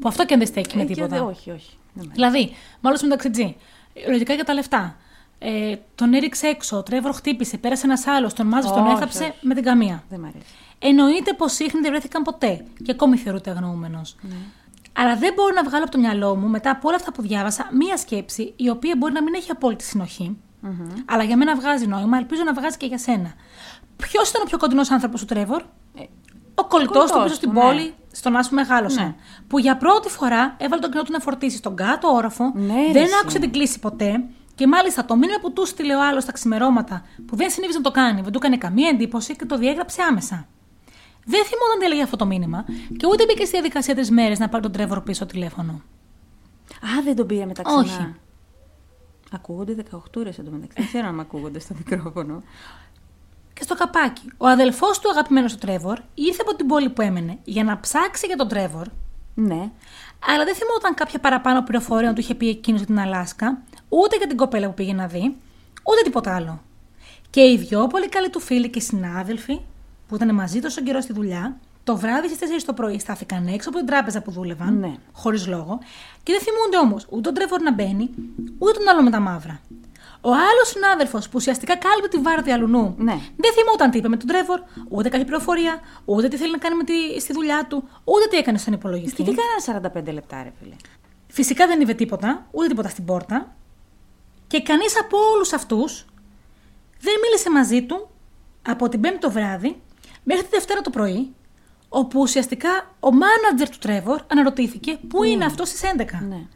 Που αυτό και αν δεν στέκει με Ε, και τίποτα. δεν- όχι, όχι. Δεν με- Δηλαδή, μάλωσαν με ταξιτζή. Λογικά για τα λεφτά. Ε, τον έριξε έξω, ο Τρέβορ χτύπησε, πέρασε ένας άλλος, τον μάζεψε, τον Όχι, έθαψε όχι. με την καμία. Δεν μ' αρέσει. Εννοείται πως ίχνη δεν βρέθηκαν ποτέ και ακόμη θεωρούνται αγνοούμενος. Αλλά δεν μπορώ να βγάλω από το μυαλό μου μετά από όλα αυτά που διάβασα μία σκέψη η οποία μπορεί να μην έχει απόλυτη συνοχή, αλλά για μένα βγάζει νόημα, ελπίζω να βγάζει και για σένα. Ποιος ήταν ο πιο κοντινός άνθρωπος του Τρέβορ, Ε, ο κολλητός κολλητός του πίσω στην του, ναι. πόλη, στον άσου μεγάλωσε. Ναι. Που για πρώτη φορά έβαλε τον κοινό του να φορτίσει στον κάτω όροφο, Ναι, ρε δεν εσύ. άκουσε την κλίση ποτέ. Και μάλιστα το μήνυμα που του στείλε ο άλλος στα ξημερώματα, που δεν συνήθιζε να το κάνει, δεν του έκανε καμία εντύπωση και το διέγραψε άμεσα. Δεν θυμόταν τι έλεγε αυτό το μήνυμα και ούτε μπήκε στη διαδικασία τρεις μέρες να πάρει τον Τρέβορ πίσω τηλέφωνο. Α, δεν τον πήρε μετά ξανά. Όχι. Ακούγονται 18 ώρες εντωμεταξύ. Δεν ξέρω αν ακούγονται στο μικρόφωνο. Και στο καπάκι, ο αδελφός του αγαπημένος του Τρέβορ ήρθε από την πόλη που έμενε για να ψάξει για τον Τρέβορ, Ναι. αλλά δεν θυμόταν κάποια παραπάνω πληροφορία να του είχε πει εκείνος για την Αλάσκα, ούτε για την κοπέλα που πήγε να δει, ούτε τίποτα άλλο. Και οι δυο πολύ καλοί του φίλοι και συνάδελφοι, που ήταν μαζί τόσο καιρό στη δουλειά, το βράδυ στις 4 το πρωί στάθηκαν έξω από την τράπεζα που δούλευαν, Ναι. χωρίς λόγο, και δεν θυμούνται όμως ούτε τον Τρέβορ να μπαίνει, ούτε τον άλλο με τα μαύρα. Ο άλλος συνάδελφος που ουσιαστικά κάλυπε τη βάρδια αλουνού, Ναι. δεν θυμόταν τι είπε με τον Τρέβορ, ούτε κάποια πληροφορία, ούτε τι θέλει να κάνει με τη, στη δουλειά του, ούτε τι έκανε στον υπολογιστή. Και τι κάνανε 45 λεπτά, ρε φίλε. Φυσικά δεν είδε τίποτα, ούτε τίποτα στην πόρτα. Και κανείς από όλους αυτούς δεν μίλησε μαζί του από την Πέμπτη το βράδυ μέχρι τη Δευτέρα το πρωί, όπου ουσιαστικά ο μάνατζερ του Τρέβορ αναρωτήθηκε πού είναι αυτός στις 11. Ναι.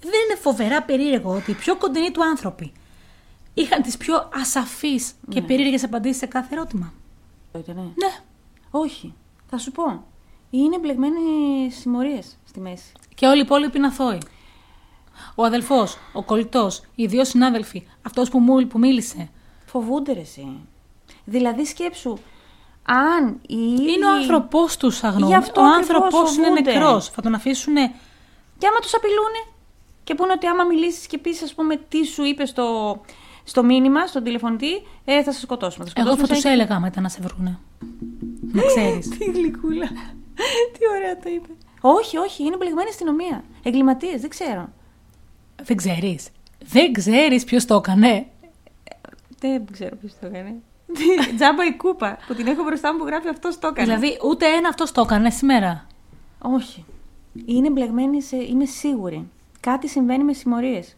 Δεν είναι φοβερά περίεργο ότι οι πιο κοντινοί του άνθρωποι είχαν τις πιο ασαφείς και περίεργες απαντήσεις σε κάθε ερώτημα. Το ήτανε. Ναι. Όχι. Θα σου πω. Είναι μπλεγμένοι συμμορίες στη μέση. Και όλοι οι υπόλοιποι είναι αθώοι. Ο αδελφός, ο κολλητός, οι δύο συνάδελφοι, αυτός που, μου- που μίλησε, Φοβούνται ρε εσύ. Δηλαδή σκέψου, αν οι ίδιοι... Είναι ο άνθρωπός τους αγνοούν. Γι' αυτό ο ακριβώς άνθρωπός είναι φοβούνται. νεκρός. Θα τον αφήσουν. Και άμα τους απειλούνε και πούνε ότι άμα μιλήσεις και πεις ας πούμε τι σου είπε στο, στο μήνυμα, στον τηλεφωνητή, ε, θα σε σκοτώσουμε. Θα Εγώ θα σκοτώσουμε τους σαν- έλεγα μετά να σε βρούνε. Να ξέρεις. [LAUGHS] Τι γλυκούλα. τι ωραία το είπε. Όχι, όχι, είναι μπλεγμένη αστυνομία. Εγκληματίες, δεν ξέρω. Δεν ξέρεις. Δεν ξέρεις ποιος το έκανε. Δεν ξέρω ποιος το έκανε. [LAUGHS] Τζάμπα η κούπα που την έχω μπροστά μου που γράφει αυτός το έκανε. Δηλαδή, ούτε ένα αυτός το έκανε σήμερα. Όχι. Είναι μπλεγμένη σε. Είμαι σίγουρη. Κάτι συμβαίνει με συμμορίες.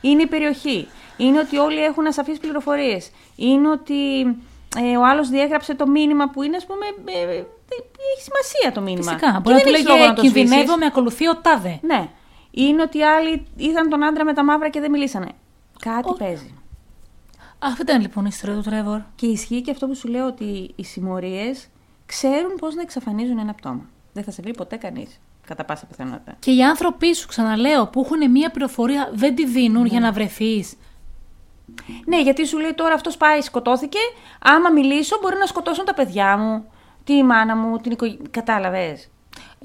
Είναι η περιοχή. Είναι ότι όλοι έχουν ασαφείς πληροφορίες. Είναι ότι ε, ο άλλος διέγραψε το μήνυμα που είναι, ας πούμε. ε, ε, έχει σημασία το μήνυμα. Φυσικά. Και Μπορεί να δεν του έχεις λόγο λέγε το Κινδυνεύω, σβήσεις. με ακολουθεί ο τάδε. Ναι. Είναι ότι οι άλλοι είδαν τον άντρα με τα μαύρα και δεν μιλήσανε. Κάτι Όχι. παίζει. Αυτή ήταν λοιπόν η ιστορία του Τρέβορ. Και ισχύει και αυτό που σου λέω ότι οι συμμορίες ξέρουν πώς να εξαφανίζουν ένα πτώμα. Δεν θα σε βρει ποτέ κανείς. Κατά πάσα πιθανότητα. Και οι άνθρωποι σου, ξαναλέω, που έχουν μία πληροφορία, δεν τη δίνουν για να βρεθείς. Ναι, γιατί σου λέει τώρα αυτός πάει, σκοτώθηκε. Άμα μιλήσω, μπορεί να σκοτώσουν τα παιδιά μου, τη μάνα μου, την οικογένεια. Κατάλαβες.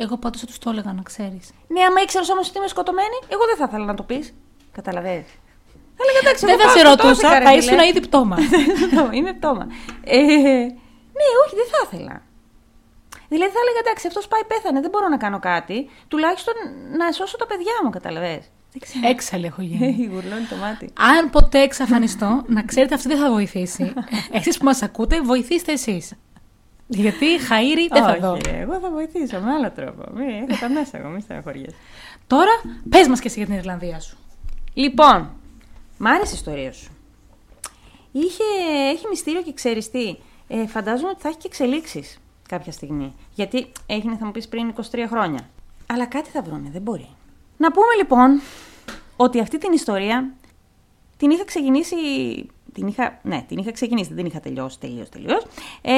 Εγώ πάντως θα τους το έλεγα, να ξέρεις. Ναι, άμα ήξερες όμως ότι είμαι σκοτωμένη, εγώ δεν θα ήθελα να το πεις. Καταλαβέ. Θα έλεγα εντάξει, Δεν εγώ θα πάω, σε ρωτούσα, σκοτώθηκα, ρε θα φίλε. ήσουν ήδη πτώμα. [LAUGHS] Είμαι πτώμα. Ε, ναι, όχι, δεν θα ήθελα. Δηλαδή θα έλεγα εντάξει, αυτός πάει, πέθανε, δεν μπορώ να κάνω κάτι. Τουλάχιστον να σώσω τα παιδιά μου, καταλαβέ. Δεν ξέρω. Έξαλλη έχω γίνει. [LAUGHS] Γουρλώνει το μάτι. Αν ποτέ εξαφανιστώ, να ξέρετε αυτή δεν θα βοηθήσει. [LAUGHS] Εσείς που μας ακούτε, βοηθήστε εσείς. Γιατί χαΐρι δεν θα δω. Όχι, ρε, εγώ θα βοηθήσω με άλλο τρόπο. Μη, έχω τα μέσα εγώ, μη στεναχωριέσαι. Τώρα, πες μας και εσύ για την Ιρλανδία σου. Λοιπόν, μ' άρεσε η ιστορία σου. Είχε, έχει μυστήριο και ξέρεις τι. Ε, φαντάζομαι ότι θα έχει και εξελίξεις κάποια στιγμή. Γιατί έγινε, θα μου πεις πριν 23 χρόνια. Αλλά κάτι θα βρούνε, δεν μπορεί. Να πούμε λοιπόν ότι αυτή την ιστορία την είχα ξεκινήσει. Την είχα, ναι, την είχα ξεκινήσει, δεν την είχα τελειώσει τελείως τελείως. Ε,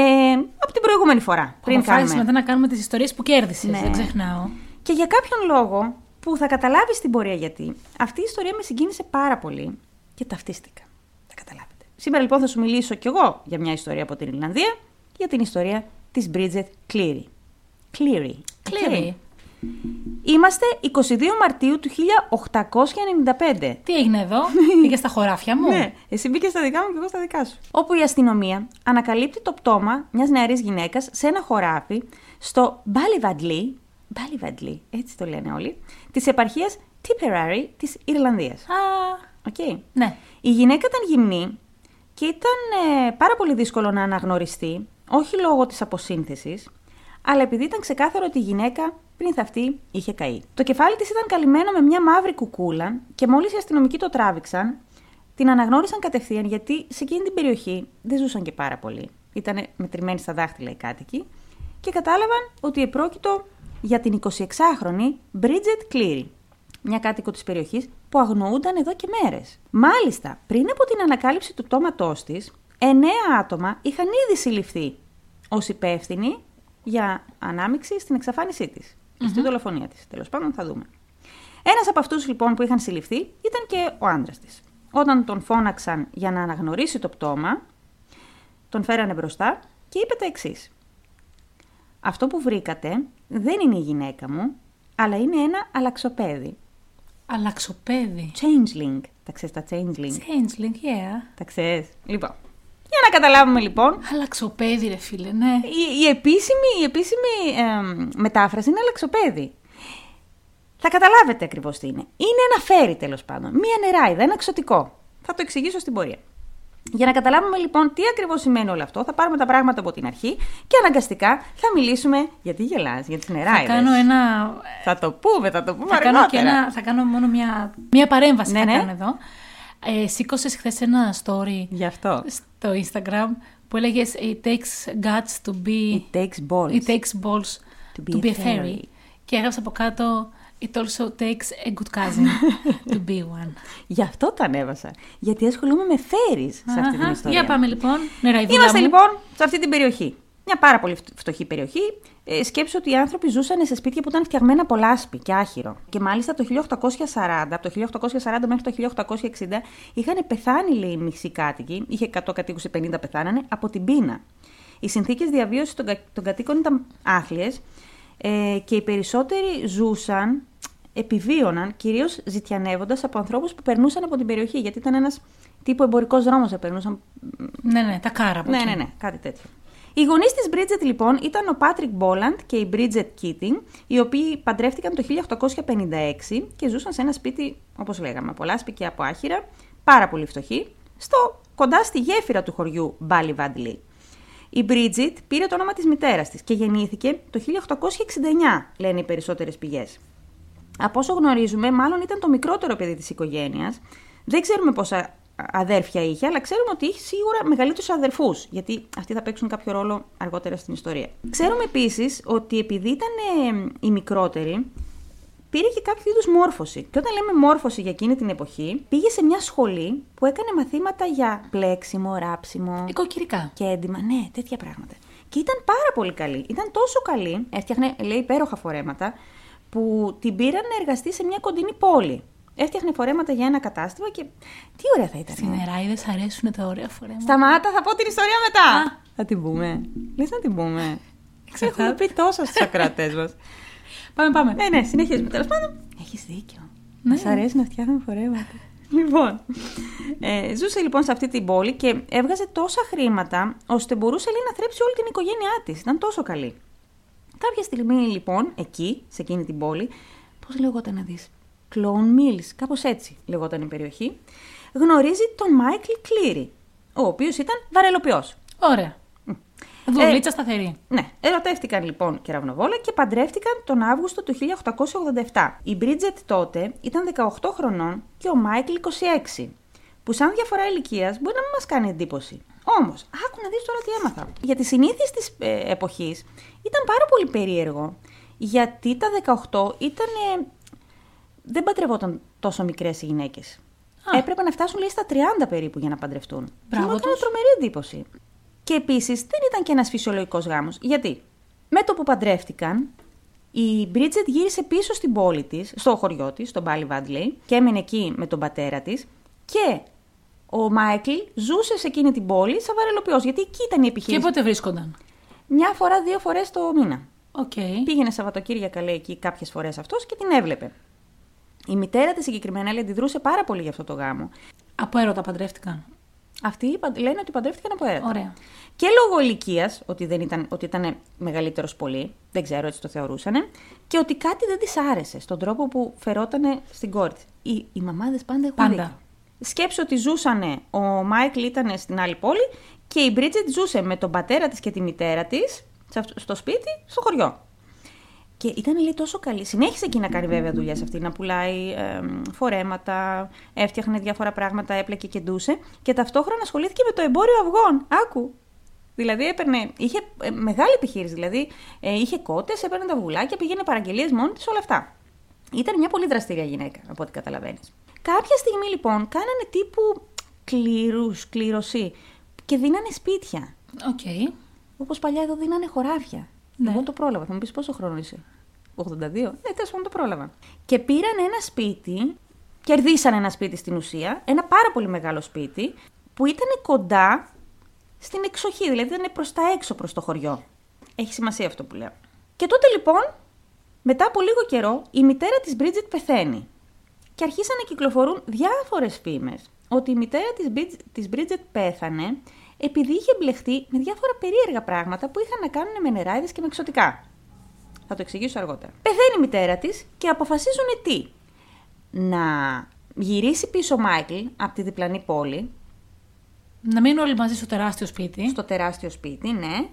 από την προηγούμενη φορά. Πριν Αποφάσισε κάνουμε. μετά να κάνουμε τις ιστορίες που κέρδισες, Ναι. δεν ξεχνάω. Και για κάποιον λόγο που θα καταλάβεις την πορεία γιατί, αυτή η ιστορία με συγκίνησε πάρα πολύ και ταυτίστηκα. Θα καταλάβετε. Σήμερα λοιπόν θα σου μιλήσω κι εγώ για μια ιστορία από την Ιρλανδία, για την ιστορία της Bridget Cleary. Cleary. Cleary. Είμαστε 22 Μαρτίου του 1895. Τι έγινε εδώ, [LAUGHS] πήγε στα χωράφια μου; Ναι, εσύ μπήκες στα δικά μου και εγώ στα δικά σου. Όπου η αστυνομία ανακαλύπτει το πτώμα μιας νεαρής γυναίκας σε ένα χωράφι στο Ballivadley, Ballivadley, έτσι το λένε όλοι, της επαρχίας Tipperary της Ιρλανδίας. Α, Okay. ναι. Η γυναίκα ήταν γυμνή και ήταν ε, πάρα πολύ δύσκολο να αναγνωριστεί, όχι λόγω της αποσύνθεσης, αλλά επειδή ήταν ξεκάθαρο ότι η γυναίκα πριν αυτή είχε καεί. Το κεφάλι της ήταν καλυμμένο με μια μαύρη κουκούλα και μόλις οι αστυνομικοί το τράβηξαν, την αναγνώρισαν κατευθείαν γιατί σε εκείνη την περιοχή δεν ζούσαν και πάρα πολύ. Ήταν μετρημένοι στα δάχτυλα οι κάτοικοι και κατάλαβαν ότι επρόκειτο για την 26χρονη Bridget Cleary, μια κάτοικο της περιοχής που αγνοούνταν εδώ και μέρες. Μάλιστα, πριν από την ανακάλυψη του πτώματός της, εννέα άτομα είχαν ήδη συλληφθεί ως υπεύθυνοι για ανάμειξη στην εξαφάνισή της, στην δολοφονία της. Τέλος πάντων θα δούμε. Ένας από αυτούς λοιπόν που είχαν συλληφθεί ήταν και ο άντρας της. Όταν τον φώναξαν για να αναγνωρίσει το πτώμα, τον φέρανε μπροστά και είπε τα εξής. Αυτό που βρήκατε δεν είναι η γυναίκα μου, αλλά είναι ένα αλλαξοπέδι. Αλλαξοπέδι. Changeling. Τα ξέρεις τα changeling; Changeling, yeah. Τα ξέρεις. Λοιπόν, για να καταλάβουμε λοιπόν, Αλλαξοπέδι, ρε φίλε, ναι. η, η επίσημη, η επίσημη εμ, μετάφραση είναι αλλαξοπέδι. Θα καταλάβετε ακριβώς τι είναι. Είναι ένα φέρι τέλος πάντων. Μία νεράιδα, ένα εξωτικό. Θα το εξηγήσω στην πορεία. Για να καταλάβουμε λοιπόν τι ακριβώς σημαίνει όλο αυτό, θα πάρουμε τα πράγματα από την αρχή και αναγκαστικά θα μιλήσουμε γιατί γελάς, για τις Θα νεράιδες. κάνω ένα. Θα το πούμε, θα το πούμε Θα κάνω, και αργότερα. ένα, θα κάνω μόνο μια, μια παρέμβαση Ναι, θα ναι. κάνω εδώ. Ε, Σήκωσες χθες ένα story Γι' αυτό. στο Instagram που έλεγες It takes guts to be. It takes balls. It takes balls To be a fairy. Και έγραψε από κάτω It also takes a good cousin to be one. [LAUGHS] Γι' αυτό το ανέβασα. Γιατί ασχολούμαι με φέρις σε αυτή την Αχα. ιστορία. Για πάμε λοιπόν. Νεραϊδούλα Είμαστε μου. λοιπόν σε αυτή την περιοχή. Μια πάρα πολύ φτ- φτωχή περιοχή. Ε, σκέψου ότι οι άνθρωποι ζούσαν σε σπίτια που ήταν φτιαγμένα από λάσπη και άχυρο. Και μάλιστα το 1840, από το 1840 μέχρι το 1860, είχαν πεθάνει, λέει, οι μισοί κάτοικοι. Είχε 100 κατοίκους, 50 πεθάνανε από την πείνα. Οι συνθήκες διαβίωσης των, κα- των κατοίκων ήταν άθλιες ε, και οι περισσότεροι ζούσαν, επιβίωναν, κυρίως ζητιανεύοντας από ανθρώπους που περνούσαν από την περιοχή. Γιατί ήταν ένας τύπου εμπορικός δρόμος, περνούσαν Ναι, ναι, τα κάρα από ναι, εκεί. ναι, ναι, κάτι τέτοιο. Οι γονείς της Bridget λοιπόν ήταν ο Patrick Boland και η Bridget Keating, οι οποίοι παντρεύτηκαν το 1856 και ζούσαν σε ένα σπίτι, όπως λέγαμε, από λάσπη και από άχυρα, πάρα πολύ φτωχοί, στο, κοντά στη γέφυρα του χωριού Ballivadley. Η Bridget πήρε το όνομα της μητέρας της και γεννήθηκε το 1869, λένε οι περισσότερες πηγές. Από όσο γνωρίζουμε, μάλλον ήταν το μικρότερο παιδί της οικογένειας. Δεν ξέρουμε πόσα αδέρφια είχε, αλλά ξέρουμε ότι είχε σίγουρα μεγαλύτερους αδερφούς, γιατί αυτοί θα παίξουν κάποιο ρόλο αργότερα στην ιστορία. Ξέρουμε επίσης ότι επειδή ήταν ε, η μικρότερη, πήρε και κάποιο είδους μόρφωση. Και όταν λέμε μόρφωση για εκείνη την εποχή, πήγε σε μια σχολή που έκανε μαθήματα για πλέξιμο, ράψιμο Οικοκυρικά. και έντοιμα. Ναι, τέτοια πράγματα. Και ήταν πάρα πολύ καλή. Ήταν τόσο καλή, έφτιαχνε, λέει, υπέροχα φορέματα, που την πήραν να εργαστεί σε μια κοντινή πόλη. Έφτιαχνε φορέματα για ένα κατάστημα και. Τι ωραία θα ήταν. Στι νεράιδε αρέσουν τα ωραία φορέματα. Σταμάτα, θα πω την ιστορία μετά. Α. Θα την πούμε. Λες να την πούμε. Ξεκάθαρα. Έχουμε πει τόσα στους ακροατές μας. [LAUGHS] Πάμε, πάμε. ναι, ναι, συνεχίζουμε. Τέλος πάντων, έχεις δίκιο. Ναι. Μας αρέσει να φτιάχνουμε φορέματα. [LAUGHS] λοιπόν, ε, ζούσε λοιπόν σε αυτή την πόλη και έβγαζε τόσα χρήματα ώστε μπορούσε λέει, να θρέψει όλη την οικογένειά της. Ήταν τόσο καλή. Κάποια στιγμή λοιπόν, εκεί, σε εκείνη την πόλη, πώς λεγόταν να δεις, Clone Mills, κάπως έτσι λεγόταν η περιοχή, γνωρίζει τον Μάικλ Κλήρη, ο οποίος ήταν βαρελοποιός. Ωραία. Δουλίτσα σταθερή. Ναι, ερωτεύτηκαν λοιπόν κεραυνοβόλα και παντρεύτηκαν τον Αύγουστο του 1887. Η Μπρίτζετ τότε ήταν 18 χρονών και ο Μάικλ 26, που σαν διαφορά ηλικίας μπορεί να μην μας κάνει εντύπωση. Όμως, άκου να δεις τώρα τι έμαθα. Για τις συνήθειες της ε, εποχής ήταν πάρα πολύ περίεργο, γιατί τα 18 ήταν. ε, δεν παντρευόταν τόσο μικρές οι γυναίκες. Α. Έπρεπε να φτάσουν λέει στα 30 περίπου για να παντρευτούν. Και Μπράβο μου έκανε τους. τρομερή εντύπωση. Και επίσης δεν ήταν και ένας φυσιολογικός γάμος. Γιατί; Με το που παντρεύτηκαν, Η Μπρίτζετ γύρισε πίσω στην πόλη της, στο χωριό της, στο Μπάλιβαντλι, και έμενε εκεί με τον πατέρα της. Και ο Μάικλ ζούσε σε εκείνη την πόλη σαν βαρελοποιός, γιατί εκεί ήταν η Και επιχείρηση. πότε βρίσκονταν; Μια φορά, δύο φορές το μήνα. Οκ. Πήγαινε Σαββατοκύριακα, λέει εκεί κάποιες φορές αυτός και την έβλεπε. Η μητέρα της συγκεκριμένα λέει, αντιδρούσε πάρα πολύ για αυτό το γάμο. Από έρωτα παντρεύτηκαν. Αυτοί παν- λένε ότι παντρεύτηκαν από έρωτα. Ωραία. Και λόγω ηλικίας, ότι, δεν ήταν, ότι ήταν μεγαλύτερος πολύ, δεν ξέρω, έτσι το θεωρούσαν, και ότι κάτι δεν της άρεσε στον τρόπο που φερόταν στην κόρη της. Οι, οι μαμάδες πάντα έχουν Πάντα. δίκιο. Σκέψου ότι ζούσανε, ο Μάικλ ήταν στην άλλη πόλη και η Μπρίτζετ ζούσε με τον πατέρα της και τη μητέρα της στο σπίτι, στο χωριό. Και ήταν λέει τόσο καλή. Συνέχισε εκεί να κάνει βέβαια δουλειές αυτή, να πουλάει ε, φορέματα, έφτιαχνε διάφορα πράγματα, έπλεκε και ντούσε. Και ταυτόχρονα ασχολήθηκε με το εμπόριο αυγών. Άκου. Δηλαδή έπαιρνε, είχε ε, μεγάλη επιχείρηση. Δηλαδή ε, είχε κότες, έπαιρνε τα βουλάκια, πήγαινε παραγγελίες μόνη της, όλα αυτά. Ήταν μια πολύ δραστήρια γυναίκα, από ό,τι καταλαβαίνεις. Κάποια στιγμή λοιπόν κάνανε τύπου κλήρου, κλήρωση και δίνανε σπίτια. Οκ. Όπως παλιά εδώ δίνανε χωράφια. Ναι. Εγώ το πρόλαβα. Θα μου πεις πόσο χρονών είσαι. 82. Ναι, τέλος πάντων το πρόλαβα. Και πήραν ένα σπίτι, κερδίσαν ένα σπίτι στην ουσία, ένα πάρα πολύ μεγάλο σπίτι, που ήταν κοντά στην εξοχή, δηλαδή ήταν προς τα έξω προς το χωριό. Έχει σημασία αυτό που λέω. Και τότε λοιπόν, μετά από λίγο καιρό, η μητέρα της Μπρίτζετ πεθαίνει. Και αρχίσαν να κυκλοφορούν διάφορες φήμες ότι η μητέρα της, Μπρίτζ- της Μπρίτζετ πέθανε επειδή είχε μπλεχτεί με διάφορα περίεργα πράγματα που είχαν να κάνουν με νεράιδες και με εξωτικά. Θα το εξηγήσω αργότερα. Πεθαίνει η μητέρα της και αποφασίζουν τι; Να γυρίσει πίσω ο Μάικλ από τη διπλανή πόλη, Να μείνουν όλοι μαζί στο τεράστιο σπίτι. στο τεράστιο σπίτι, ναι.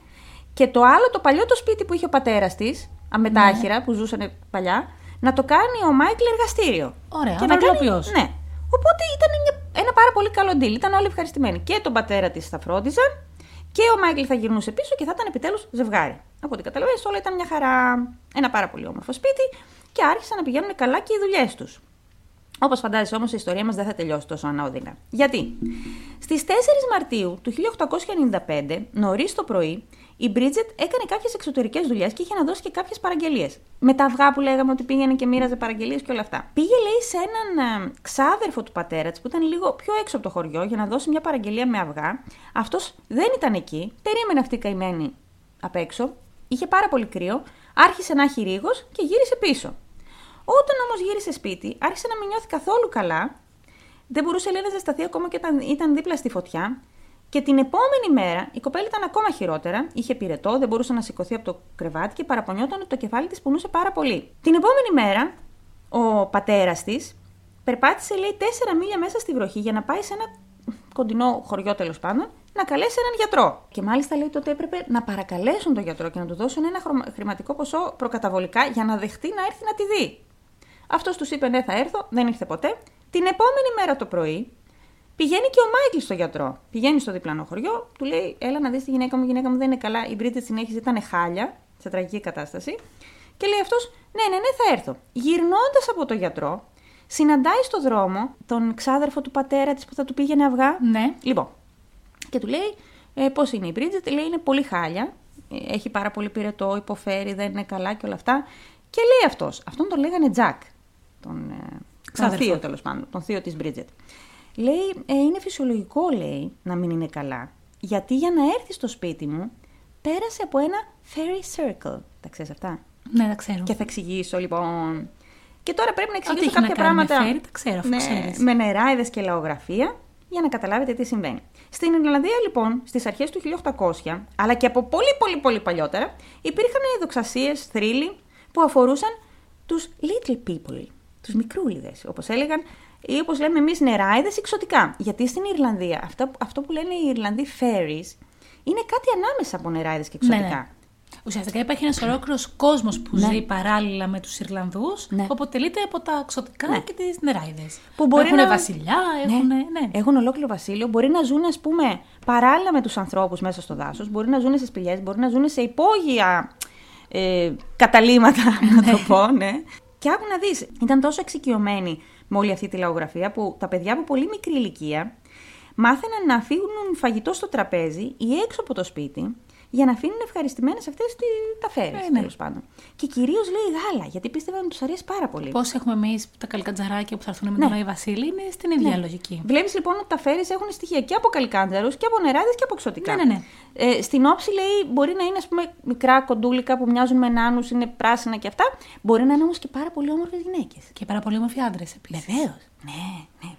Και το άλλο, το παλιό το σπίτι που είχε ο πατέρας της, αμετάχυρα, που ζούσαν παλιά, να το κάνει ο Μάικλ εργαστήριο. Ωραία, και να κάνει. αμερολοποιός. Ναι. Οπότε ήταν μια, ένα πάρα πολύ καλό deal. Ήταν όλοι ευχαριστημένοι. Και τον πατέρα της θα φρόντιζαν και ο Μάικλ θα γυρνούσε πίσω και θα ήταν επιτέλους ζευγάρι. Από ό,τι καταλαβαίνεις, όλα ήταν μια χαρά. Ένα πάρα πολύ όμορφο σπίτι και άρχισαν να πηγαίνουν καλά και οι δουλειές τους. Όπως φαντάζεσαι όμως, η ιστορία μας δεν θα τελειώσει τόσο ανώδυνα. Γιατί; Στις 4 Μαρτίου του 1895, νωρίς το πρωί, η Μπρίτζετ έκανε κάποιες εξωτερικές δουλειές και είχε να δώσει και κάποιες παραγγελίες. Με τα αυγά που λέγαμε ότι πήγαινε και μοίραζε παραγγελίες και όλα αυτά. Πήγε, λέει, σε έναν ε, ξάδερφο του πατέρα της που ήταν λίγο πιο έξω από το χωριό για να δώσει μια παραγγελία με αυγά. Αυτός δεν ήταν εκεί, περίμενε αυτή η καημένη απ' έξω, είχε πάρα πολύ κρύο, άρχισε να έχει ρίγος και γύρισε πίσω. Όταν όμως γύρισε σπίτι, άρχισε να μην νιώθει καθόλου καλά. Δεν μπορούσε λέει, να ζεσταθεί ακόμα και ήταν, ήταν δίπλα στη φωτιά. Και την επόμενη μέρα η κοπέλα ήταν ακόμα χειρότερα. Είχε πυρετό, δεν μπορούσε να σηκωθεί από το κρεβάτι και παραπονιόταν ότι το κεφάλι της πονούσε πάρα πολύ. Την επόμενη μέρα, ο πατέρας της περπάτησε, λέει, τέσσερα μίλια μέσα στη βροχή για να πάει σε ένα κοντινό χωριό τέλος πάντων να καλέσει έναν γιατρό. Και μάλιστα λέει τότε έπρεπε να παρακαλέσουν τον γιατρό και να του δώσουν ένα χρωμα- χρηματικό ποσό προκαταβολικά για να δεχτεί να έρθει να τη δει. Αυτός τους είπε: Ναι, θα έρθω, δεν ήρθε ποτέ. Την επόμενη μέρα το πρωί πηγαίνει και ο Μάικλ στο γιατρό. Πηγαίνει στο διπλανό χωριό, του λέει: Έλα να δεις τη γυναίκα μου, η γυναίκα μου δεν είναι καλά. Η Μπρίτζετ συνέχιζε, ήταν χάλια, σε τραγική κατάσταση. Και λέει αυτός: Ναι, ναι, ναι, θα έρθω. Γυρνώντας από το γιατρό, συναντάει στο δρόμο τον ξάδερφο του πατέρα της που θα του πήγαινε αυγά. Ναι. Λοιπόν, και του λέει ε, πώς είναι η Μπρίτζετ. Λέει είναι πολύ χάλια. ε, Έχει πάρα πολύ πυρετό, υποφέρει, δεν είναι καλά και όλα αυτά. Και λέει αυτός. Αυτόν τον λέγανε Τζακ. Τον, ε, τον Ξάδερφο. θείο τέλος πάντων. Τον θείο της Μπρίτζετ. Λέει ε, είναι φυσιολογικό, λέει, να μην είναι καλά. Γιατί για να έρθει στο σπίτι μου πέρασε από ένα fairy circle. Τα ξέρεις αυτά; Ναι, τα ξέρω. Και θα εξηγήσω λοιπόν. Και τώρα πρέπει να Ό,τι εξηγήσω έχει να κάποια κάνει με πράγματα. φέρι, τα ξέρω, αφού ναι, ξέρεις. με νεράιδες και λαογραφία για να καταλάβετε τι συμβαίνει. Στην Ιρλανδία λοιπόν, στις αρχές του 1800, αλλά και από πολύ πολύ πολύ παλιότερα, υπήρχαν δοξασίες, θρύλοι που αφορούσαν τους little people, τους μικρούλιδες, όπως έλεγαν, ή όπως λέμε εμείς νεράιδες, εξωτικά. Γιατί στην Ιρλανδία αυτό, αυτό που λένε οι Ιρλανδοί fairies είναι κάτι ανάμεσα από νεράιδες και Ναι, εξωτικά. ναι. Ουσιαστικά υπάρχει ένας ολόκληρος κόσμος που Ναι. ζει παράλληλα με τους Ιρλανδούς, Ναι. που αποτελείται από τα ξωτικά Ναι. και τις νεράιδες. Που μπορεί έχουν να- βασιλιά, έχουν. Ναι. Έχουν ολόκληρο βασίλειο. Μπορεί να ζουν, ας πούμε, παράλληλα με τους ανθρώπους μέσα στο δάσος. Μπορεί να ζουν σε σπηλιές, μπορεί να ζουν σε υπόγεια ε, καταλήμματα, [LAUGHS] να το πω, ναι. Και άκου να δεις, ήταν τόσο εξοικειωμένοι με όλη αυτή τη λαογραφία που τα παιδιά από πολύ μικρή ηλικία μάθαιναν να αφήνουν φαγητό στο τραπέζι ή έξω από το σπίτι για να αφήνουν ευχαριστημένες αυτές τα φέρε. Ε, ναι. τέλος πάντων. Και κυρίως λέει γάλα, γιατί πίστευαν ότι τους αρέσει πάρα πολύ. Πώς έχουμε εμείς τα καλικατζαράκια που θα έρθουν με τον Άι Βασίλη, είναι στην ίδια λογική. Βλέπεις λοιπόν ότι τα φέρεις έχουν στοιχεία και από καλικάντζαρου και από νεράδες και από εξωτικά. Ναι, ναι, ναι. Ε, στην όψη λέει μπορεί να είναι ας πούμε, μικρά κοντούλικα που μοιάζουν με νάνους, είναι πράσινα και αυτά. Μπορεί να είναι όμως και πάρα πολύ όμορφες γυναίκες. Και πάρα πολύ όμορφοι άντρες επίσης. Βεβαίως. Ναι, ναι.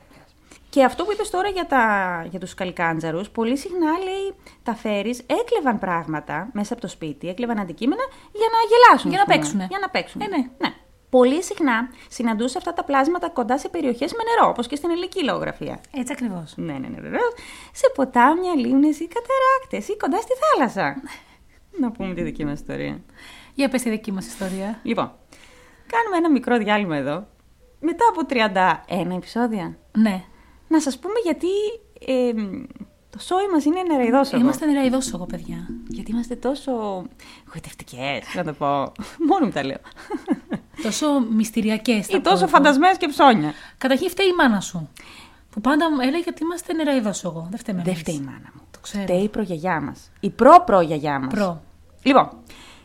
Βεβαίως. Και αυτό που είπες τώρα για, τα, για τους καλικάντζαρους, πολύ συχνά λέει τα φέρεις έκλεβαν πράγματα μέσα από το σπίτι, έκλεβαν αντικείμενα για να γελάσουν. Για να ας πούμε. παίξουνε. Για να παίξουν. Ε, ναι. ναι. Πολύ συχνά συναντούσε αυτά τα πλάσματα κοντά σε περιοχές με νερό, όπως και στην ελληνική λογογραφία. Έτσι ακριβώς. Ναι, ναι, ναι, βεβαίως. Σε ποτάμια, λίμνες ή καταράκτες ή κοντά στη θάλασσα. να πούμε τη δική μας ιστορία. Για πες τη δική μας ιστορία. Λοιπόν, κάνουμε ένα μικρό διάλειμμα εδώ. Μετά από 31 επεισόδια, Ναι. Να σας πούμε γιατί ε, το σόι μας είναι νεραϊδόσογο. Είμαστε νεραϊδόσογο, παιδιά. Γιατί είμαστε τόσο γοητευτικές, να το πω. [LAUGHS] Μόνο μου τα λέω. Τόσο μυστηριακές. Ή τόσο φαντασμένες και ψώνια. Καταρχήν φταίει η μάνα σου. Που πάντα μου έλεγε ότι είμαστε νεραϊδόσογο. Δεν φταίμε. Δεν εμείς. φταίει η μάνα μου. Το ξέρω. Φταίει η προγιαγιά μας. Η προ-προγιαγιά μας. Προ. Λοιπόν,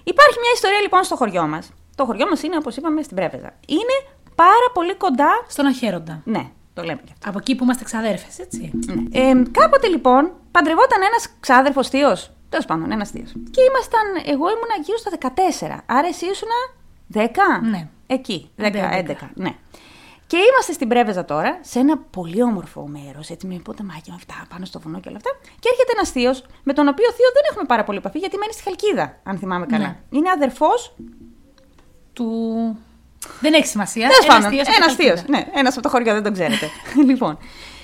υπάρχει μια ιστορία λοιπόν στο χωριό μας. Το χωριό μας είναι, όπως είπαμε, στην Πρέπεζα. Είναι πάρα πολύ κοντά... Στον Αχέροντα. Ναι, το λέμε και αυτό. Από εκεί που είμαστε ξαδέρφες, έτσι. Ναι. Ε, κάποτε λοιπόν παντρευόταν ένας ξάδερφος θείος. Τέλος πάντων, ένας θείος. Και ήμασταν, εγώ ήμουνα γύρω στα 14. Άρα εσύ ήσουν 10. Ναι. Εκεί, 10, 11. 11. Ναι. Και είμαστε στην Πρέβεζα τώρα, σε ένα πολύ όμορφο μέρος, έτσι με ποταμάκια με αυτά, πάνω στο βουνό και όλα αυτά. Και έρχεται ένας θείος, με τον οποίο θείο δεν έχουμε πάρα πολύ επαφή, γιατί μένει στη Χαλκίδα, αν θυμάμαι καλά. Ναι. Είναι αδερφός. Του. Δεν έχει σημασία. Τέλος Ένας πάντων, θείος από ένας την θείος. Χαλκίδα. Ναι, ένας από το χωριό, δεν τον ξέρετε. [LAUGHS] λοιπόν.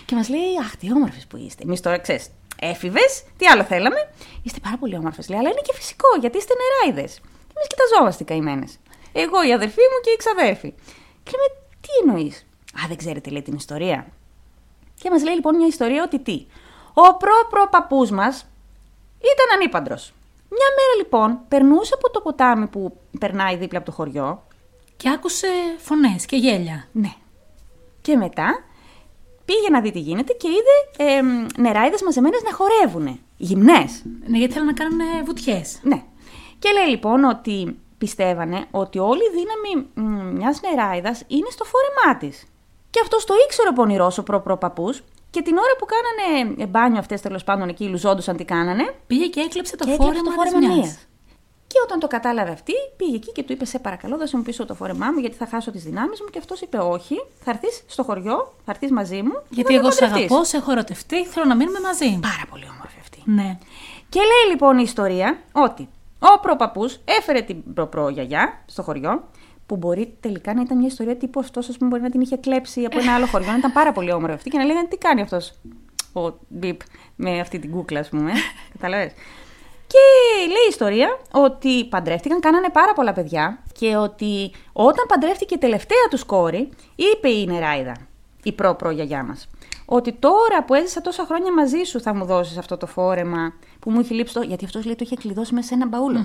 Και μας λέει, Αχ, τι όμορφες που είστε. Εμείς τώρα ξέρεις, έφηβες, τι άλλο θέλαμε. Είστε πάρα πολύ όμορφες, λέει, αλλά είναι και φυσικό, γιατί είστε νεράιδες. Και εμείς κοιταζόμαστε καημένες. Εγώ, η αδερφή μου και η ξαδέρφη. Και λέμε, τι εννοείς; Α, δεν ξέρετε, λέει την ιστορία. Και μας λέει λοιπόν μια ιστορία ότι τι. Ο προ-προ-παππού μας ήταν ανήπαντρος. Μια μέρα λοιπόν περνούσε από το ποτάμι που περνάει δίπλα από το χωριό Και άκουσε φωνές και γέλια. ναι. Και μετά πήγε να δει τι γίνεται και είδε ε, νεράιδες μαζεμένες να χορεύουν. Γυμνές. Ναι, γιατί θέλουν να κάνουν βουτιές. Ναι. Και λέει λοιπόν ότι πιστεύανε ότι όλη η δύναμη μ, μιας νεράιδας είναι στο φόρεμά της. Και αυτό το ήξερε ο πονηρός ο προπροπαππούς και την ώρα που κάνανε ε, μπάνιο αυτές τέλος πάντων εκεί λουζόντουσαν τι κάνανε Πήγε και έκλεψε το και έκλεψε φόρεμα, το φόρεμα της μίας. Μιας. Και όταν το κατάλαβε αυτή, πήγε εκεί και του είπε: Σε παρακαλώ, δώσε μου πίσω το φόρεμά μου, γιατί θα χάσω τις δυνάμεις μου. Και αυτός είπε: Όχι, θα έρθεις στο χωριό, θα έρθεις μαζί μου. και Γιατί θα με εγώ σε παντρευτείς». αγαπώ, σε έχω ερωτευτεί, θέλω να μείνουμε μαζί. Πάρα πολύ όμορφη αυτή. Ναι. Και λέει λοιπόν η ιστορία ότι ο προπαππού έφερε την προπρογιαγιά στο χωριό, που μπορεί τελικά να ήταν μια ιστορία τύπου αυτός, ας πούμε, μπορεί να την είχε κλέψει από ένα άλλο χωριό, να ήταν πάρα πολύ όμορφη αυτή και να λέγανε τι κάνει αυτός ο Μπίπ με αυτή την κούκλα, ας πούμε. [LAUGHS] Καταλαβες. Και λέει η ιστορία ότι παντρεύτηκαν, κάνανε πάρα πολλά παιδιά και ότι όταν παντρεύτηκε η τελευταία του κόρη, είπε η Νεράιδα, η προ-προ-γιαγιά μας, ότι τώρα που έζησα τόσα χρόνια μαζί σου θα μου δώσεις αυτό το φόρεμα που μου έχει λείψει το... Γιατί αυτός λέει το είχε κλειδώσει μέσα σε ένα μπαούλο.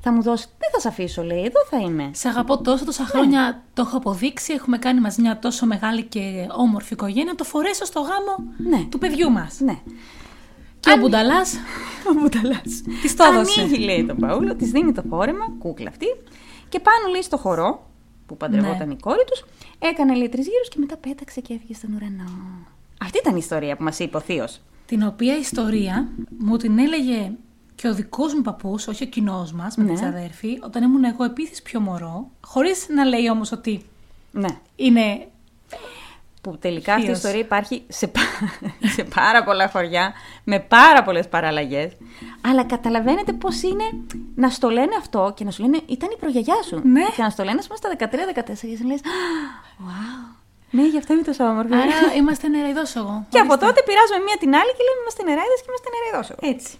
Θα μου δώσεις, δεν θα σε αφήσω λέει, εδώ θα είμαι. Σε αγαπώ τόσο, τόσα χρόνια το έχω αποδείξει. Έχουμε κάνει μαζί μια τόσο μεγάλη και όμορφη οικογένεια. Να το φορέσω στο γάμο Ναι. του παιδιού μας. Ναι. Και ο Μπουνταλάς Ο Μπουταλάς. της το έδωσε. Ανοίγει λέει τον Παούλο, της δίνει το φόρεμα, κούκλα αυτή. Και πάνω λέει στο χορό που παντρευόταν Ναι. η κόρη τους, έκανε λέει τρεις γύρους και μετά πέταξε και έφυγε στον ουρανό. Αυτή ήταν η ιστορία που μας είπε ο Θείος. Την οποία ιστορία μου την έλεγε και ο δικός μου παππούς, όχι ο κοινός μας, με Ναι. την ξαδέρφη, όταν ήμουν εγώ επίση πιο μωρό, χωρίς να λέει όμως ότι Ναι. είναι. Που τελικά αυτή η Θείος. ιστορία υπάρχει σε, πα- [LAUGHS] σε πάρα πολλά χωριά, με πάρα πολλές παραλλαγές. Αλλά καταλαβαίνετε πώς είναι να στο λένε αυτό και να σου λένε ήταν η προγιαγιά σου. Ναι. Και να στο λένε, ας πούμε, στα 13-14 και σου λες, Wow. Ναι, γι' αυτό είναι τόσο όμορφη. Άρα [LAUGHS] είμαστε νεραϊδόσογο. Και από τότε πειράζουμε μία την άλλη και λέμε είμαστε νεράιδες και είμαστε νεραϊδόσογο. Έτσι.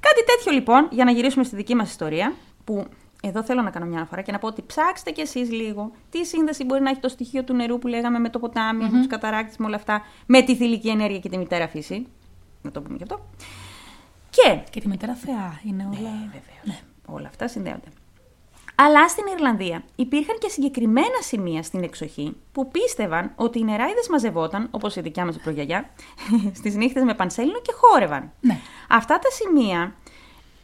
Κάτι τέτοιο λοιπόν, για να γυρίσουμε στη δική μας ιστορία, που εδώ θέλω να κάνω μια αναφορά και να πω ότι ψάξτε κι εσείς λίγο τι σύνδεση μπορεί να έχει το στοιχείο του νερού που λέγαμε με το ποτάμι, με τους καταράκτες, με όλα αυτά, με τη θηλυκή ενέργεια και τη μητέρα φύση. Να το πούμε γι' αυτό. Και Και τη μητέρα Θεά είναι όλα. ναι, βεβαίως. Όλα αυτά συνδέονται. Αλλά στην Ιρλανδία υπήρχαν και συγκεκριμένα σημεία στην εξοχή που πίστευαν ότι οι νεράιδες μαζευόταν, όπως η δικιά μας η προγιαγιά, [LAUGHS] στις νύχτες με πανσέλινο και χόρευαν. Ναι. Αυτά τα σημεία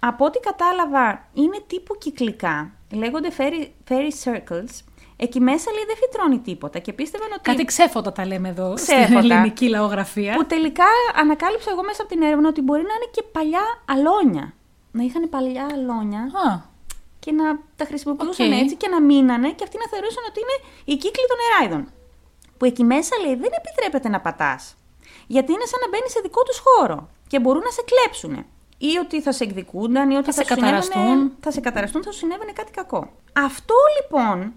από ό,τι κατάλαβα είναι τύπου κυκλικά. Λέγονται fairy, fairy circles. Εκεί μέσα λέει δεν φυτρώνει τίποτα και πίστευαν ότι. Κάτι ξέφωτα τα λέμε εδώ στην Ξέφωτα. ελληνική λαογραφία. Που τελικά ανακάλυψα εγώ μέσα από την έρευνα ότι μπορεί να είναι και παλιά αλώνια. Να είχαν παλιά αλώνια Α, και να τα χρησιμοποιούσαν Οκ. έτσι και να μείνανε και αυτοί να θεωρούσαν ότι είναι η κύκλη των νεράιδων. Που εκεί μέσα λέει δεν επιτρέπεται να πατάς. Γιατί είναι σαν να μπαίνεις σε δικό τους χώρο και μπορούν να σε κλέψουν. Ή ότι θα σε εκδικούνταν, ή ότι Θα θα, σε σου συνέβαινε- καταραστούν. Θα σε καταραστούν, θα σου συνέβαινε κάτι κακό. Αυτό λοιπόν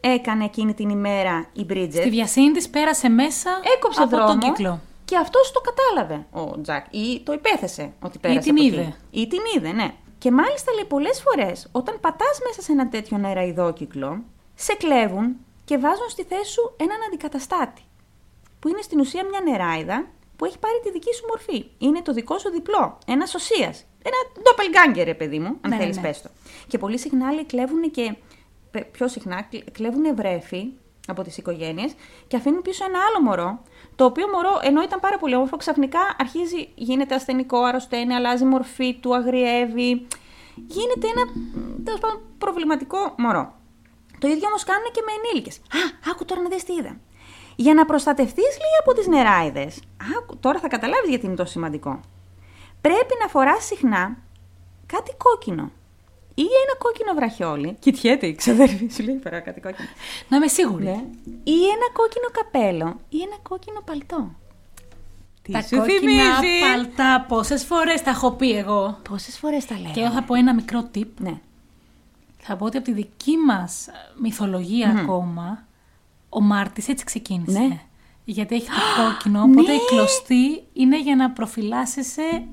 έκανε εκείνη την ημέρα η Bridget. στη βιασύνη της πέρασε μέσα Έκοψε από δρόμο τον κύκλο. και αυτός το κατάλαβε ο Τζακ ή το υπέθεσε ότι πέρασε την από εκεί. είδε. Ή την είδε, ναι. Και μάλιστα λέει πολλές φορές όταν πατάς μέσα σε ένα τέτοιο νεραϊδόκυκλο, σε κλέβουν και βάζουν στη θέση σου έναν αντικαταστάτη. Που είναι στην ουσία μια νεράιδα που έχει πάρει τη δική σου μορφή. Είναι το δικό σου διπλό. Ένας οσίας. Ένα doppelganger, ρε παιδί μου, αν Ναι, ναι, θέλεις ναι. πες το. Και πολύ συχνά λέει κλέβουν και. πε- Πιο συχνά κλ- κλέβουν βρέφη από τις οικογένειες και αφήνουν πίσω ένα άλλο μωρό. Το οποίο μωρό, ενώ ήταν πάρα πολύ όμορφο, ξαφνικά αρχίζει, γίνεται ασθενικό, αρρωσταίνει, αλλάζει μορφή του, αγριεύει. Γίνεται ένα τέλος πάντων προβληματικό μωρό. Το ίδιο όμως κάνουν και με ενήλικες. Α, άκου τώρα να δεις τι είδα. Για να προστατευτείς λίγο από τις νεράιδες, τώρα θα καταλάβεις γιατί είναι τόσο σημαντικό. Πρέπει να φοράς συχνά κάτι κόκκινο. Ή ένα κόκκινο βραχιόλι. Κοιτιέται η ξαδέρφη, σου λέει πέρα κάτι κόκκινο. Να είμαι σίγουρη. Ναι. Ή ένα κόκκινο καπέλο. Ή ένα κόκκινο παλτό. Τι Τα σου κόκκινα θυμίζει; παλτά, πόσες φορές τα έχω πει εγώ. Πόσες φορές τα λέω. Και εγώ θα πω ένα μικρό tip. Ναι. Θα πω ότι από τη δική μας μυθολογία ακόμα, ο Μάρτης έτσι ξεκίνησε. Ναι. Γιατί έχει το κόκκινο, οπότε Ναι. η κλωστή είναι για να προφυλάσσεσαι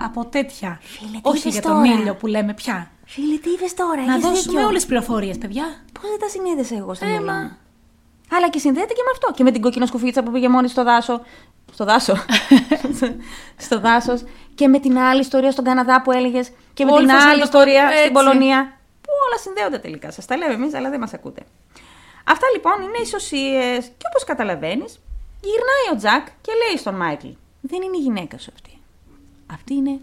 από τέτοια. Φίλε, τι Όχι είπες για τώρα; τον ήλιο που λέμε πια. Φίλε, τι είπε τώρα, να έχεις δώσουμε δίκιο. όλες τις πληροφορίες, παιδιά. Πώς δεν τα συνέδεσα εγώ στο Έμα. μυαλό μου. Αλλά και συνδέεται και με αυτό. Και με την κόκκινο σκουφίτσα που πήγε μόνη στο δάσο. Στο δάσο. [LAUGHS] στο δάσος. Και με την άλλη ιστορία στον Καναδά που έλεγες. Και με Όλοι την φωσαν άλλη το- ιστορία έτσι. στην Πολωνία. Που όλα συνδέονται τελικά. Σας τα λέμε εμείς, αλλά δεν μας ακούτε. Αυτά λοιπόν είναι ισοσίε. Και όπως καταλαβαίνεις, γυρνάει ο Τζακ και λέει στον Μάικλ: Δεν είναι η γυναίκα σου αυτή. Αυτή είναι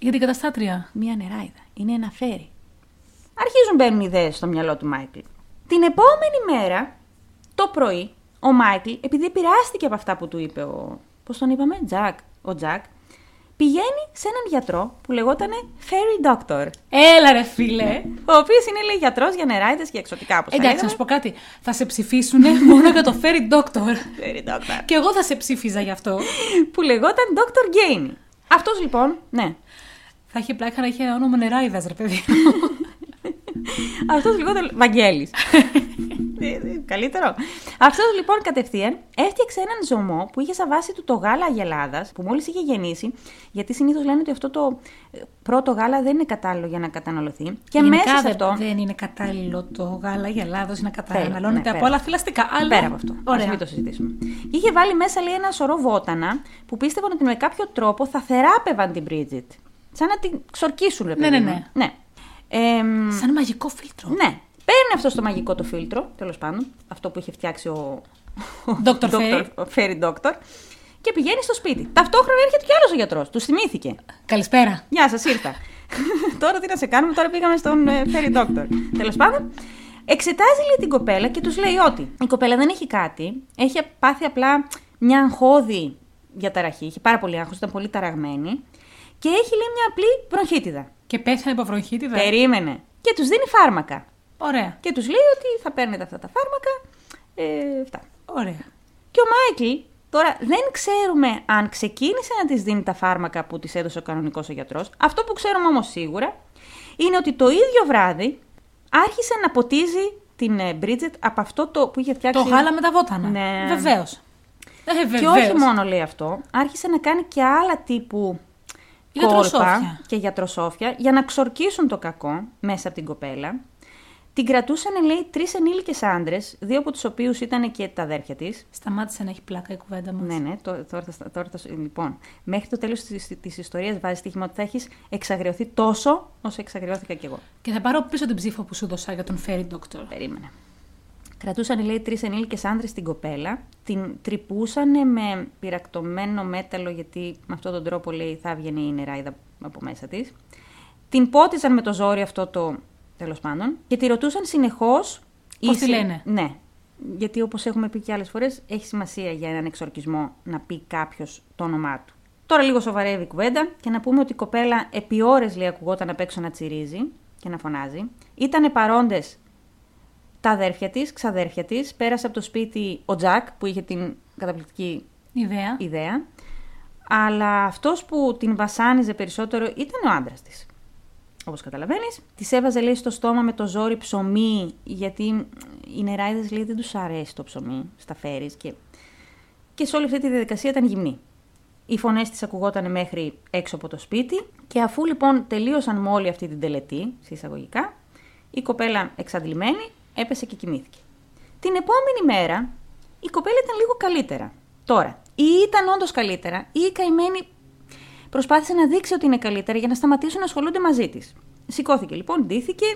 Για την καταστάτρια. μία νεράιδα. Είναι ένα φέρι. Αρχίζουν μπαίνουν ιδέες στο μυαλό του Μάικλ. Την επόμενη μέρα, το πρωί, ο Μάικλ, επειδή επηρεάστηκε από αυτά που του είπε ο. Πώς τον είπαμε, Τζακ, ο Τζακ, πηγαίνει σε έναν γιατρό που λεγόταν Fairy Doctor. Έλα ρε φίλε. Ο οποίος είναι, λέει, γιατρός για νεράιδες και εξωτικά, όπως Εντάξει, να σου πω κάτι. Θα σε ψηφίσουν [LAUGHS] μόνο για το Fairy Doctor. Fairy Doctor. Και εγώ θα σε ψήφιζα γι' αυτό. που λεγόταν Dr. Gainey. Αυτός λοιπόν, ναι. θα είχε πλάκα να είχε όνομα νεράιδας, ρε παιδί. [LAUGHS] Αυτός λιγότερο. Βαγγέλης. Καλύτερο. Αυτός λοιπόν κατευθείαν έφτιαξε έναν ζωμό που είχε σαν βάση του το γάλα αγελάδας που μόλις είχε γεννήσει. Γιατί συνήθως λένε ότι αυτό το ε, πρώτο γάλα δεν είναι κατάλληλο για να καταναλωθεί. Και Γενικά μέσα σε δεν- αυτό. δεν είναι κατάλληλο το γάλα για Ελλάδος να Πέρα, καταναλώνεται ναι, από πέρα. άλλα θηλαστικά. Αλλά... Πέρα από αυτό. Ας Ωραία. μην το συζητήσουμε. Και είχε βάλει μέσα λέει, ένα σωρό βότανα που πίστευαν ότι με κάποιο τρόπο θα θεράπευαν την Bridget. Σαν να την ξορκίσουν, ρε Ναι, παιδί ναι, μου. ναι. ναι. Εμ, Σαν μαγικό φίλτρο. Ναι. Παίρνει αυτό στο μαγικό το φίλτρο, τέλος πάντων. Αυτό που είχε φτιάξει ο. ο Dr. Dr. ο Fairy Doctor. Και πηγαίνει στο σπίτι. Ταυτόχρονα έρχεται κι άλλος ο γιατρός. Του θυμήθηκε. Καλησπέρα. Γεια σας, ήρθα. [LAUGHS] τώρα τι να σε κάνουμε, τώρα πήγαμε στον ε, Fairy Doctor. Τέλος πάντων, εξετάζει λέει την κοπέλα και τους λέει ότι η κοπέλα δεν έχει κάτι. Έχει πάθει απλά μια αγχώδη διαταραχή. Είχε πάρα πολύ άγχος, ήταν πολύ ταραγμένη. Και έχει λέει μια απλή βροχίτιδα. Και πέθανε από βροχίτιδα. Περίμενε. Και τους δίνει φάρμακα. Ωραία. Και τους λέει ότι θα παίρνετε αυτά τα φάρμακα. Ε, αυτά. Ωραία. Και ο Μάικλ, τώρα δεν ξέρουμε αν ξεκίνησε να της δίνει τα φάρμακα που της έδωσε ο κανονικός ο γιατρός. Αυτό που ξέρουμε όμως σίγουρα είναι ότι το ίδιο βράδυ άρχισε να ποτίζει την ε, Bridget από αυτό το που είχε φτιάξει. Το γάλα με τα βότανα. Ναι. Βεβαίως. Ε, Και βεβαίως. όχι μόνο λέει αυτό, άρχισε να κάνει και άλλα τύπου Γιατροσόφια. κόλπα και γιατροσόφια για να ξορκίσουν το κακό μέσα από την κοπέλα. Την κρατούσαν, λέει, τρεις ενήλικες άντρες, δύο από τους οποίους ήταν και τα αδέρφια της. Σταμάτησε να έχει πλάκα η κουβέντα μας. Ναι, ναι, τώρα, τώρα, θα- τώρα, θα- λοιπόν, μέχρι το τέλος τη της ιστορίας βάζεις στοίχημα ότι θα έχεις εξαγριωθεί τόσο όσο εξαγριώθηκα κι εγώ. Και θα πάρω πίσω την ψήφο που σου δώσα για τον Fairy Doctor. Περίμενε. Κρατούσαν, λέει, τρεις ενήλικες άντρε την κοπέλα. Την τρυπούσαν με πυρακτωμένο μέταλλο, γιατί με αυτόν τον τρόπο, λέει, θα έβγαινε η νεράιδα από μέσα της. Την πότιζαν με το ζόρι αυτό το. τέλος πάντων. Και τη ρωτούσαν συνεχώς. Πώς τη λένε; Ναι. Γιατί όπως έχουμε πει και άλλες φορές, έχει σημασία για έναν εξορκισμό να πει κάποιος το όνομά του. Τώρα λίγο σοβαρεύει η κουβέντα και να πούμε ότι η κοπέλα επί ώρες λέει ακουγόταν απ' έξω να τσιρίζει και να φωνάζει. Ήτανε παρόντες τα αδέρφια της, ξαδέρφια της. Πέρασε από το σπίτι ο Τζακ που είχε την καταπληκτική Ιδέα. ιδέα. Αλλά αυτός που την βασάνιζε περισσότερο ήταν ο άντρας της. Όπως καταλαβαίνεις. Της έβαζε λέει στο στόμα με το ζόρι ψωμί, γιατί οι νεράιδες λέει δεν τους αρέσει το ψωμί στα φέρει και, και σε όλη αυτή τη διαδικασία ήταν γυμνή. Οι φωνές της ακουγόταν μέχρι έξω από το σπίτι και αφού λοιπόν τελείωσαν με όλη αυτή την τελετή, συσσαγωγικά, η κοπέλα εξαντλημένη έπεσε και κοιμήθηκε. Την επόμενη μέρα η κοπέλα ήταν λίγο καλύτερα. Τώρα, ή ήταν όντως καλύτερα, ή η καημένη προσπάθησε να δείξει ότι είναι καλύτερα για να σταματήσουν να ασχολούνται μαζί της. Σηκώθηκε λοιπόν, ντύθηκε,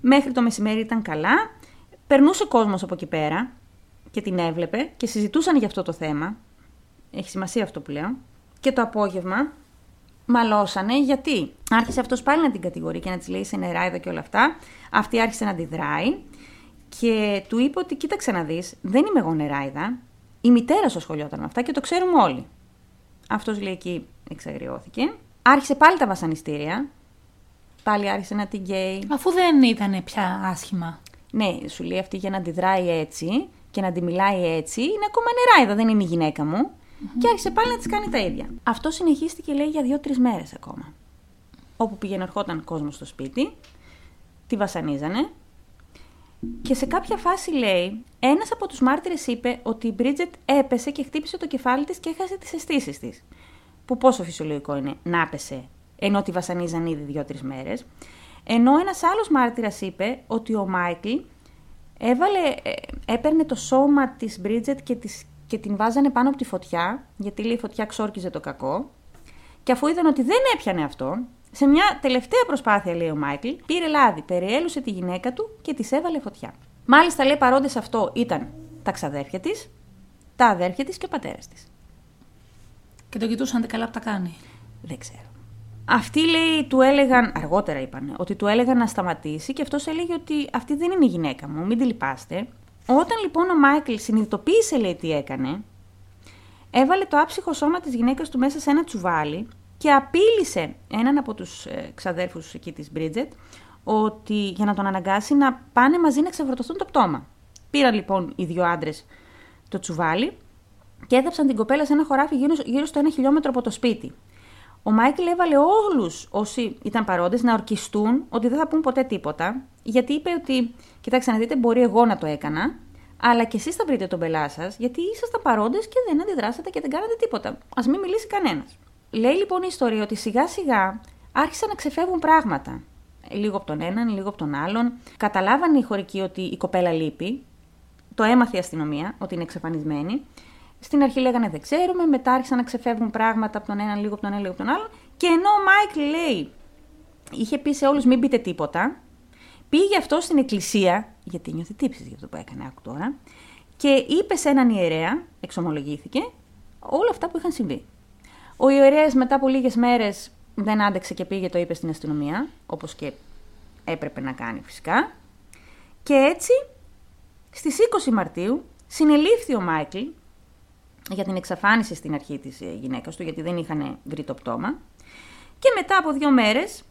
μέχρι το μεσημέρι ήταν καλά, περνούσε κόσμος από εκεί πέρα και την έβλεπε και συζητούσαν για αυτό το θέμα. Έχει σημασία αυτό που λέω. Και το απόγευμα μαλώσανε γιατί άρχισε αυτός πάλι να την κατηγορεί και να της λέει σε νεράιδα και όλα αυτά. Αυτή άρχισε να αντιδράει και του είπε ότι κοίταξε να δεις, δεν είμαι εγώ νεράιδα. Η μητέρα σου ασχολιόταν με αυτά και το ξέρουμε όλοι. Αυτός λέει εκεί εξαγριώθηκε. Άρχισε πάλι τα βασανιστήρια. Πάλι άρχισε να την γκέει. Αφού δεν ήταν πια άσχημα. Ναι, σου λέει αυτή για να αντιδράει έτσι και να τη μιλάει έτσι, είναι ακόμα νεράιδα, δεν είναι η γυναίκα μου. Και άρχισε πάλι να της κάνει τα ίδια. Αυτό συνεχίστηκε, λέει, για δύο-τρεις μέρες ακόμα. Όπου πήγαινε, ερχόταν κόσμος στο σπίτι, τη βασανίζανε. Και σε κάποια φάση, λέει, ένας από τους μάρτυρες είπε ότι η Μπρίτζετ έπεσε και χτύπησε το κεφάλι της και έχασε τις αισθήσεις της. Που πόσο φυσιολογικό είναι να πέσε, ενώ τη βασανίζαν ήδη δύο-τρεις μέρες. Ενώ ένας άλλος μάρτυρας είπε ότι ο Μάικλ έβαλε, ε, έπαιρνε το σώμα της Μπρίτζετ και, της, και την βάζανε πάνω από τη φωτιά, γιατί λέει η φωτιά ξόρκιζε το κακό. Και αφού είδαν ότι δεν έπιανε αυτό, σε μια τελευταία προσπάθεια, λέει ο Μάικλ, πήρε λάδι, περιέλουσε τη γυναίκα του και της έβαλε φωτιά. Μάλιστα, λέει παρόντες αυτό ήταν τα ξαδέρφια της, τα αδέρφια της και ο πατέρας της. Και το κοιτούσαν τι καλά που τα κάνει. Δεν ξέρω. Αυτοί λέει του έλεγαν, αργότερα είπαν, ότι του έλεγαν να σταματήσει και αυτός έλεγε ότι αυτή δεν είναι η γυναίκα μου, μην τη λυπάστε. Όταν λοιπόν ο Μάικλ συνειδητοποίησε, λέει, τι έκανε, έβαλε το άψυχο σώμα της γυναίκας του μέσα σε ένα τσουβάλι και απείλησε έναν από τους ε, ξαδέρφους εκεί της Μπρίτζετ ότι για να τον αναγκάσει να πάνε μαζί να ξεφορτωθούν το πτώμα. Πήραν λοιπόν οι δύο άντρες το τσουβάλι και έδαψαν την κοπέλα σε ένα χωράφι γύρω, γύρω στο ένα χιλιόμετρο από το σπίτι. Ο Μάικλ έβαλε όλους όσοι ήταν παρόντες να ορκιστούν ότι δεν θα πούν ποτέ τίποτα, γιατί είπε ότι, κοιτάξτε να δείτε, μπορεί εγώ να το έκανα, αλλά και εσείς θα βρείτε τον πελά σας, γιατί ήσασταν παρόντες και δεν αντιδράσατε και δεν κάνατε τίποτα. Α μην μιλήσει κανένας. Λέει λοιπόν η ιστορία ότι σιγά σιγά άρχισαν να ξεφεύγουν πράγματα. Λίγο από τον έναν, λίγο από τον άλλον. Καταλάβανε οι χωρικοί ότι η κοπέλα λείπει. Το έμαθε η αστυνομία ότι είναι εξαφανισμένη. Στην αρχή λέγανε δεν ξέρουμε, μετά άρχισαν να ξεφεύγουν πράγματα από τον έναν, λίγο από τον ένα, λίγο από τον άλλον. Και ενώ ο Μάικλ λέει, είχε πει σε όλους μην πείτε τίποτα, πήγε αυτό στην εκκλησία, γιατί νιώθει τύψεις για αυτό που έκανε, άκου τώρα, και είπε σε έναν ιερέα, εξομολογήθηκε, όλα αυτά που είχαν συμβεί. Ο ιερέα μετά από λίγες μέρες δεν άντεξε και πήγε, το είπε στην αστυνομία, όπως και έπρεπε να κάνει φυσικά. Και έτσι, στις 20 Μαρτίου, συνελήφθη ο Μάικλ για την εξαφάνιση στην αρχή της ε, γυναίκας του, γιατί δεν είχαν βρει το πτώμα. Και μετά από δύο μέρες,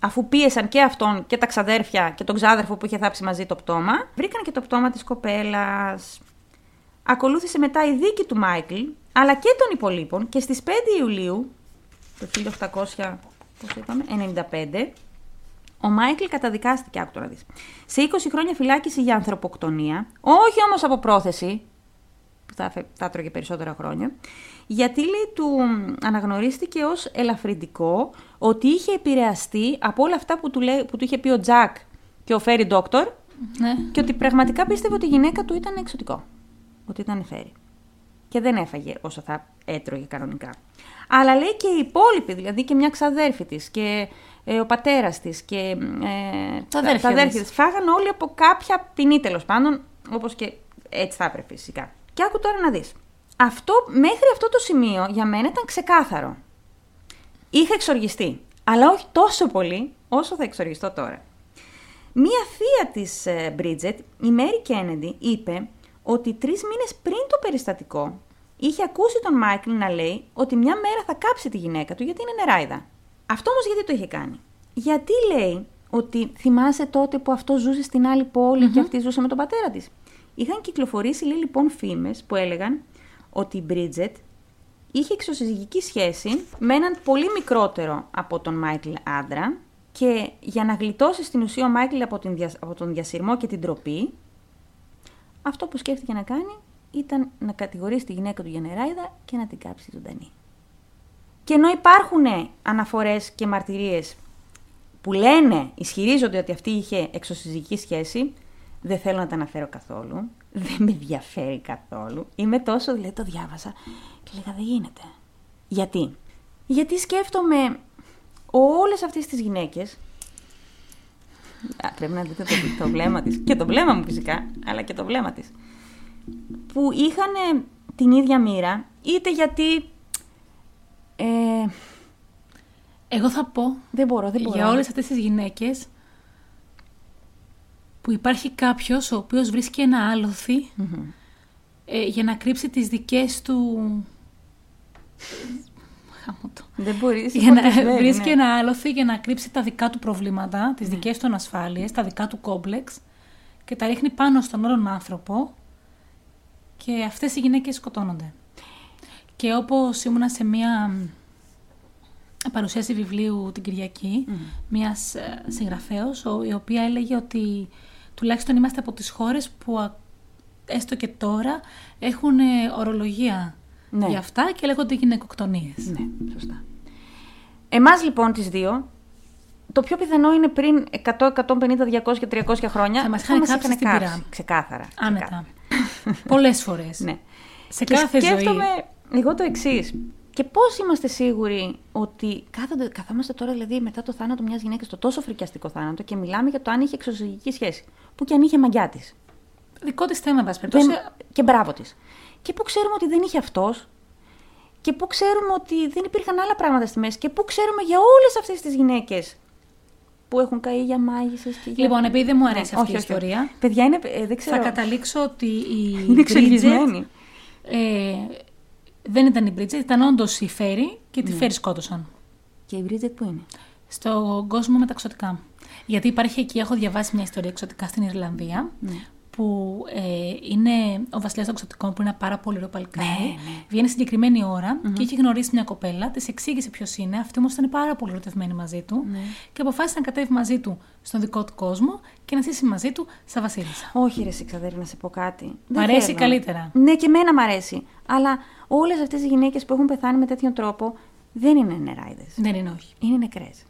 αφού πίεσαν και αυτόν και τα ξαδέρφια και τον ξάδερφο που είχε θάψει μαζί το πτώμα, βρήκαν και το πτώμα της κοπέλας. Ακολούθησε μετά η δίκη του Μάικλ, αλλά και των υπολείπων και στις 5 Ιουλίου, το 1895, ο Μάικλ καταδικάστηκε, άκου τώρα δεις, σε 20 χρόνια φυλάκιση για ανθρωποκτονία, όχι όμως από πρόθεση, που θα, θα τρώγε περισσότερα χρόνια, γιατί λέει του αναγνωρίστηκε ως ελαφρυντικό ότι είχε επηρεαστεί από όλα αυτά που του, λέει, που του είχε πει ο Τζακ και ο Φέρι Ντόκτορ Ναι. και ότι πραγματικά πίστευε ότι η γυναίκα του ήταν εξωτικό. Ότι ήταν Φέρι. Και δεν έφαγε όσο θα έτρωγε κανονικά. Αλλά λέει και οι υπόλοιποι, δηλαδή και μια ξαδέρφη της και ε, ο πατέρας της και ε, Τα αδέρφια τα της. της. Φάγαν όλοι από κάποια ποινή τέλος πάντων, όπως και έτσι θα έπρεπε φυσικά. Και άκου τώρα να δεις. Αυτό, μέχρι αυτό το σημείο για μένα ήταν ξεκάθαρο. Είχα εξοργιστεί, αλλά όχι τόσο πολύ όσο θα εξοργιστώ τώρα. Μία θεία της ε, Bridget, η Mary Kennedy, είπε ότι τρεις μήνες πριν το περιστατικό είχε ακούσει τον Μάικλ να λέει ότι μια μέρα θα κάψει τη γυναίκα του γιατί είναι νεράιδα. Αυτό όμως γιατί το είχε κάνει; Γιατί λέει ότι θυμάσαι τότε που αυτό ζούσε στην άλλη και αυτή ζούσε με τον πατέρα της; Είχαν κυκλοφορήσει λέει, λοιπόν φήμες που έλεγαν ότι η Bridget είχε εξωσυζυγική σχέση με έναν πολύ μικρότερο από τον Μάικλ άντρα και για να γλιτώσει στην ουσία ο Μάικλ από, από τον διασυρμό και την τροπή, αυτό που σκέφτηκε να κάνει ήταν να κατηγορήσει τη γυναίκα του για νεράιδα και να την κάψει ζωντανή. Και ενώ υπάρχουν αναφορές και μαρτυρίες που λένε, ισχυρίζονται ότι αυτή είχε εξωσυζυγική σχέση, δεν θέλω να τα αναφέρω καθόλου, δεν με ενδιαφέρει καθόλου. Είμαι τόσο, δηλαδή το διάβασα και λέγα δεν γίνεται. Γιατί; Γιατί σκέφτομαι όλες αυτές τις γυναίκες Α, πρέπει να δείτε το, το βλέμμα της. Και το βλέμμα μου φυσικά, αλλά και το βλέμμα της. Που είχαν την ίδια μοίρα, είτε γιατί... Ε, Εγώ θα πω, δεν μπορώ, δεν μπορώ. για όλες αυτές τις γυναίκες, που υπάρχει κάποιος ο οποίος βρίσκει ένα ε, για να κρύψει τις δικές του δεν μπορείς. Για να βρίσκει ναι. ένα άλοθη για να κρύψει τα δικά του προβλήματα, τις ναι. δικές του ανασφάλειες, τα δικά του κόμπλεξ και τα ρίχνει πάνω στον όλον άνθρωπο και αυτές οι γυναίκες σκοτώνονται. Και όπως ήμουνα σε μία παρουσίαση βιβλίου την Κυριακή, mm. μιας ε, συγγραφέως, η οποία έλεγε ότι τουλάχιστον είμαστε από τις χώρες που έστω και τώρα έχουν ορολογία ναι. για αυτά και λέγονται γυναικοκτονίες. Ναι, σωστά. Εμάς λοιπόν τις δύο, το πιο πιθανό είναι πριν 100, 150, 200 και 300 χρόνια. Θα μας είχαν κάψει στην πυρά. Ξεκάθαρα. Άνετα. Πολλές φορές. Ναι. Σε και κάθε σκέφτομαι εγώ το εξής. Και πώς είμαστε σίγουροι ότι κάθονται, καθόμαστε τώρα δηλαδή μετά το θάνατο μιας γυναίκας, το τόσο φρικιαστικό θάνατο και μιλάμε για το αν είχε εξωσυγική σχέση. Που και αν είχε μαγιά της. Δικό της θέμα, εν Και μπράβο της. Και πού ξέρουμε ότι δεν είχε αυτός. Και πού ξέρουμε ότι δεν υπήρχαν άλλα πράγματα στη μέση. Και πού ξέρουμε για όλες αυτές τις γυναίκες που έχουν καεί για μάγισσες και για. Λοιπόν, επειδή δεν μου αρέσει ναι, αυτή η ιστορία. Παιδιά, είναι, ε, δεν ξέρω. Θα καταλήξω ότι η. [LAUGHS] Είναι εξοργισμένη. Ε, δεν ήταν η Μπρίτζετ, ήταν όντως η Φέρι και τη ναι. Φέρι σκότωσαν. Και η Μπρίτζετ που είναι; Στον κόσμο με τα ξωτικά. Γιατί υπάρχει εκεί, έχω διαβάσει μια ιστορία εξωτικά στην Ιρλανδία, ναι που ε, είναι ο βασιλιάς των εξωτικών, που είναι ένα πάρα πολύ ωραίο παλικάρι. Ναι, ναι. Βγαίνει συγκεκριμένη και έχει γνωρίσει μια κοπέλα, της εξήγησε ποιος είναι. Αυτή όμως ήταν πάρα πολύ ερωτευμένη μαζί του ναι. και αποφάσισε να κατέβει μαζί του στον δικό του κόσμο και να ζήσει μαζί του σαν βασίλισσα. Όχι, ρε Σιξαδέρη, να σε πω κάτι. Μ' αρέσει καλύτερα. Ναι, και εμένα μ' αρέσει. Αλλά όλες αυτές οι γυναίκες που έχουν πεθάνει με τέτοιον τρόπο δεν είναι νεράιδες. Δεν είναι, όχι. Είναι νεκρές.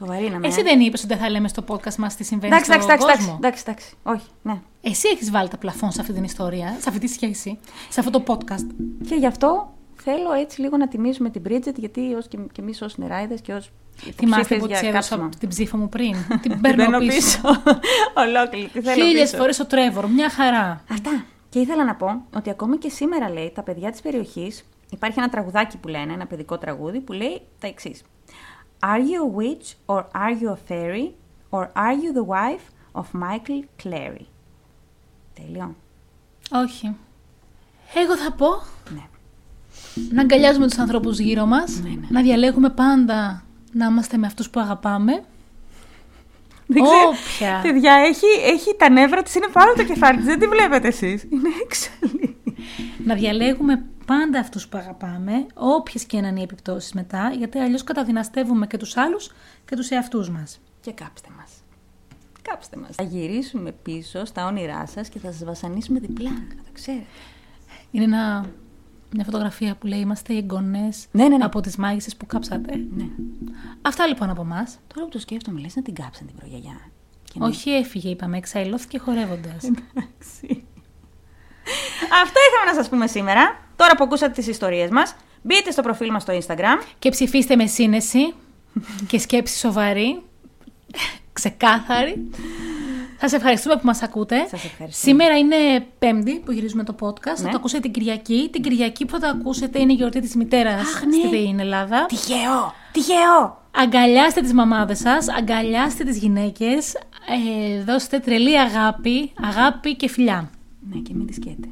Το βαρύναμε. Εσύ δεν είπες ότι δεν θα λέμε στο podcast μας τι συμβαίνει εντάξει, στον εντάξει, κόσμο; Εντάξει, εντάξει, όχι, ναι. Εσύ έχεις βάλει τα πλαφόν σε αυτή την ιστορία, σε αυτή τη σχέση, σε αυτό το podcast. Και γι' αυτό θέλω έτσι λίγο να τιμήσουμε την Bridget, γιατί ως και, και εμείς ως νεράιδες και ως. Θυμάστε που τη έδωσα την ψήφα μου πριν; [LAUGHS] την παίρνω πίσω. [LAUGHS] Ολόκληρη. Χίλιες φορές ο Τρέβορ, μια χαρά. Αυτά. Και ήθελα να πω ότι ακόμη και σήμερα λέει τα παιδιά της περιοχής. Υπάρχει ένα τραγουδάκι που λένε, ένα παιδικό τραγούδι που λέει τα εξής. Are you a witch or are you a fairy; Or are you the wife of Michael Clary; Τέλειο. Όχι. Εγώ θα πω ναι. να αγκαλιάζουμε τους ανθρώπους γύρω μας, ναι, ναι. να διαλέγουμε πάντα να είμαστε με αυτούς που αγαπάμε. Δεν ξέρω, Όποια. Παιδιά, έχει, έχει τα νεύρα της, είναι πάνω το κεφάλι της, δεν τη βλέπετε εσείς. Είναι έξαλλη. Να διαλέγουμε πάντα αυτούς που αγαπάμε, όποιες και να είναι οι επιπτώσεις μετά, γιατί αλλιώς καταδυναστεύουμε και τους άλλους και τους εαυτούς μας. Και κάψτε μας. Κάψτε μας. Θα γυρίσουμε πίσω στα όνειρά σας και θα σας βασανίσουμε διπλά, να το ξέρετε. Είναι ένα, μια φωτογραφία που λέει είμαστε οι εγγονές ναι, ναι, ναι. από τις μάγισσες που κάψατε. Ναι. Αυτά λοιπόν από εμάς. Τώρα που το σκέφτομαι, λες να την κάψαν την προγιαγιά. Όχι έφυγε, είπαμε, εξαϊλώθηκε χορεύοντας. Εντάξει. Αυτά είχαμε να σας πούμε σήμερα. Τώρα που ακούσατε τις ιστορίες μας, μπείτε στο προφίλ μας στο Instagram. Και ψηφίστε με σύνεση και σκέψη σοβαρή, ξεκάθαρη. Σας ευχαριστούμε που μας ακούτε. Σας ευχαριστούμε. Σήμερα είναι Πέμπτη που γυρίζουμε το podcast. Θα ναι. το ακούσετε την Κυριακή. Την Κυριακή που θα το ακούσετε είναι η γιορτή της μητέρας ναι. στην Ελλάδα. Τυχαίο! Τυχαίο! Αγκαλιάστε τις μαμάδες σας, αγκαλιάστε τις γυναίκες, ε, δώστε τρελή αγάπη, αγάπη και φιλιά. Ναι, και μην τη σκέτε.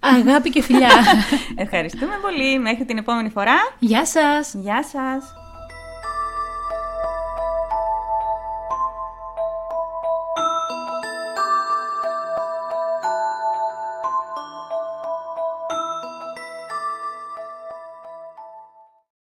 Αγάπη και φιλιά. [LAUGHS] Ευχαριστούμε πολύ. Μέχρι την επόμενη φορά. Γεια σας. Γεια σας.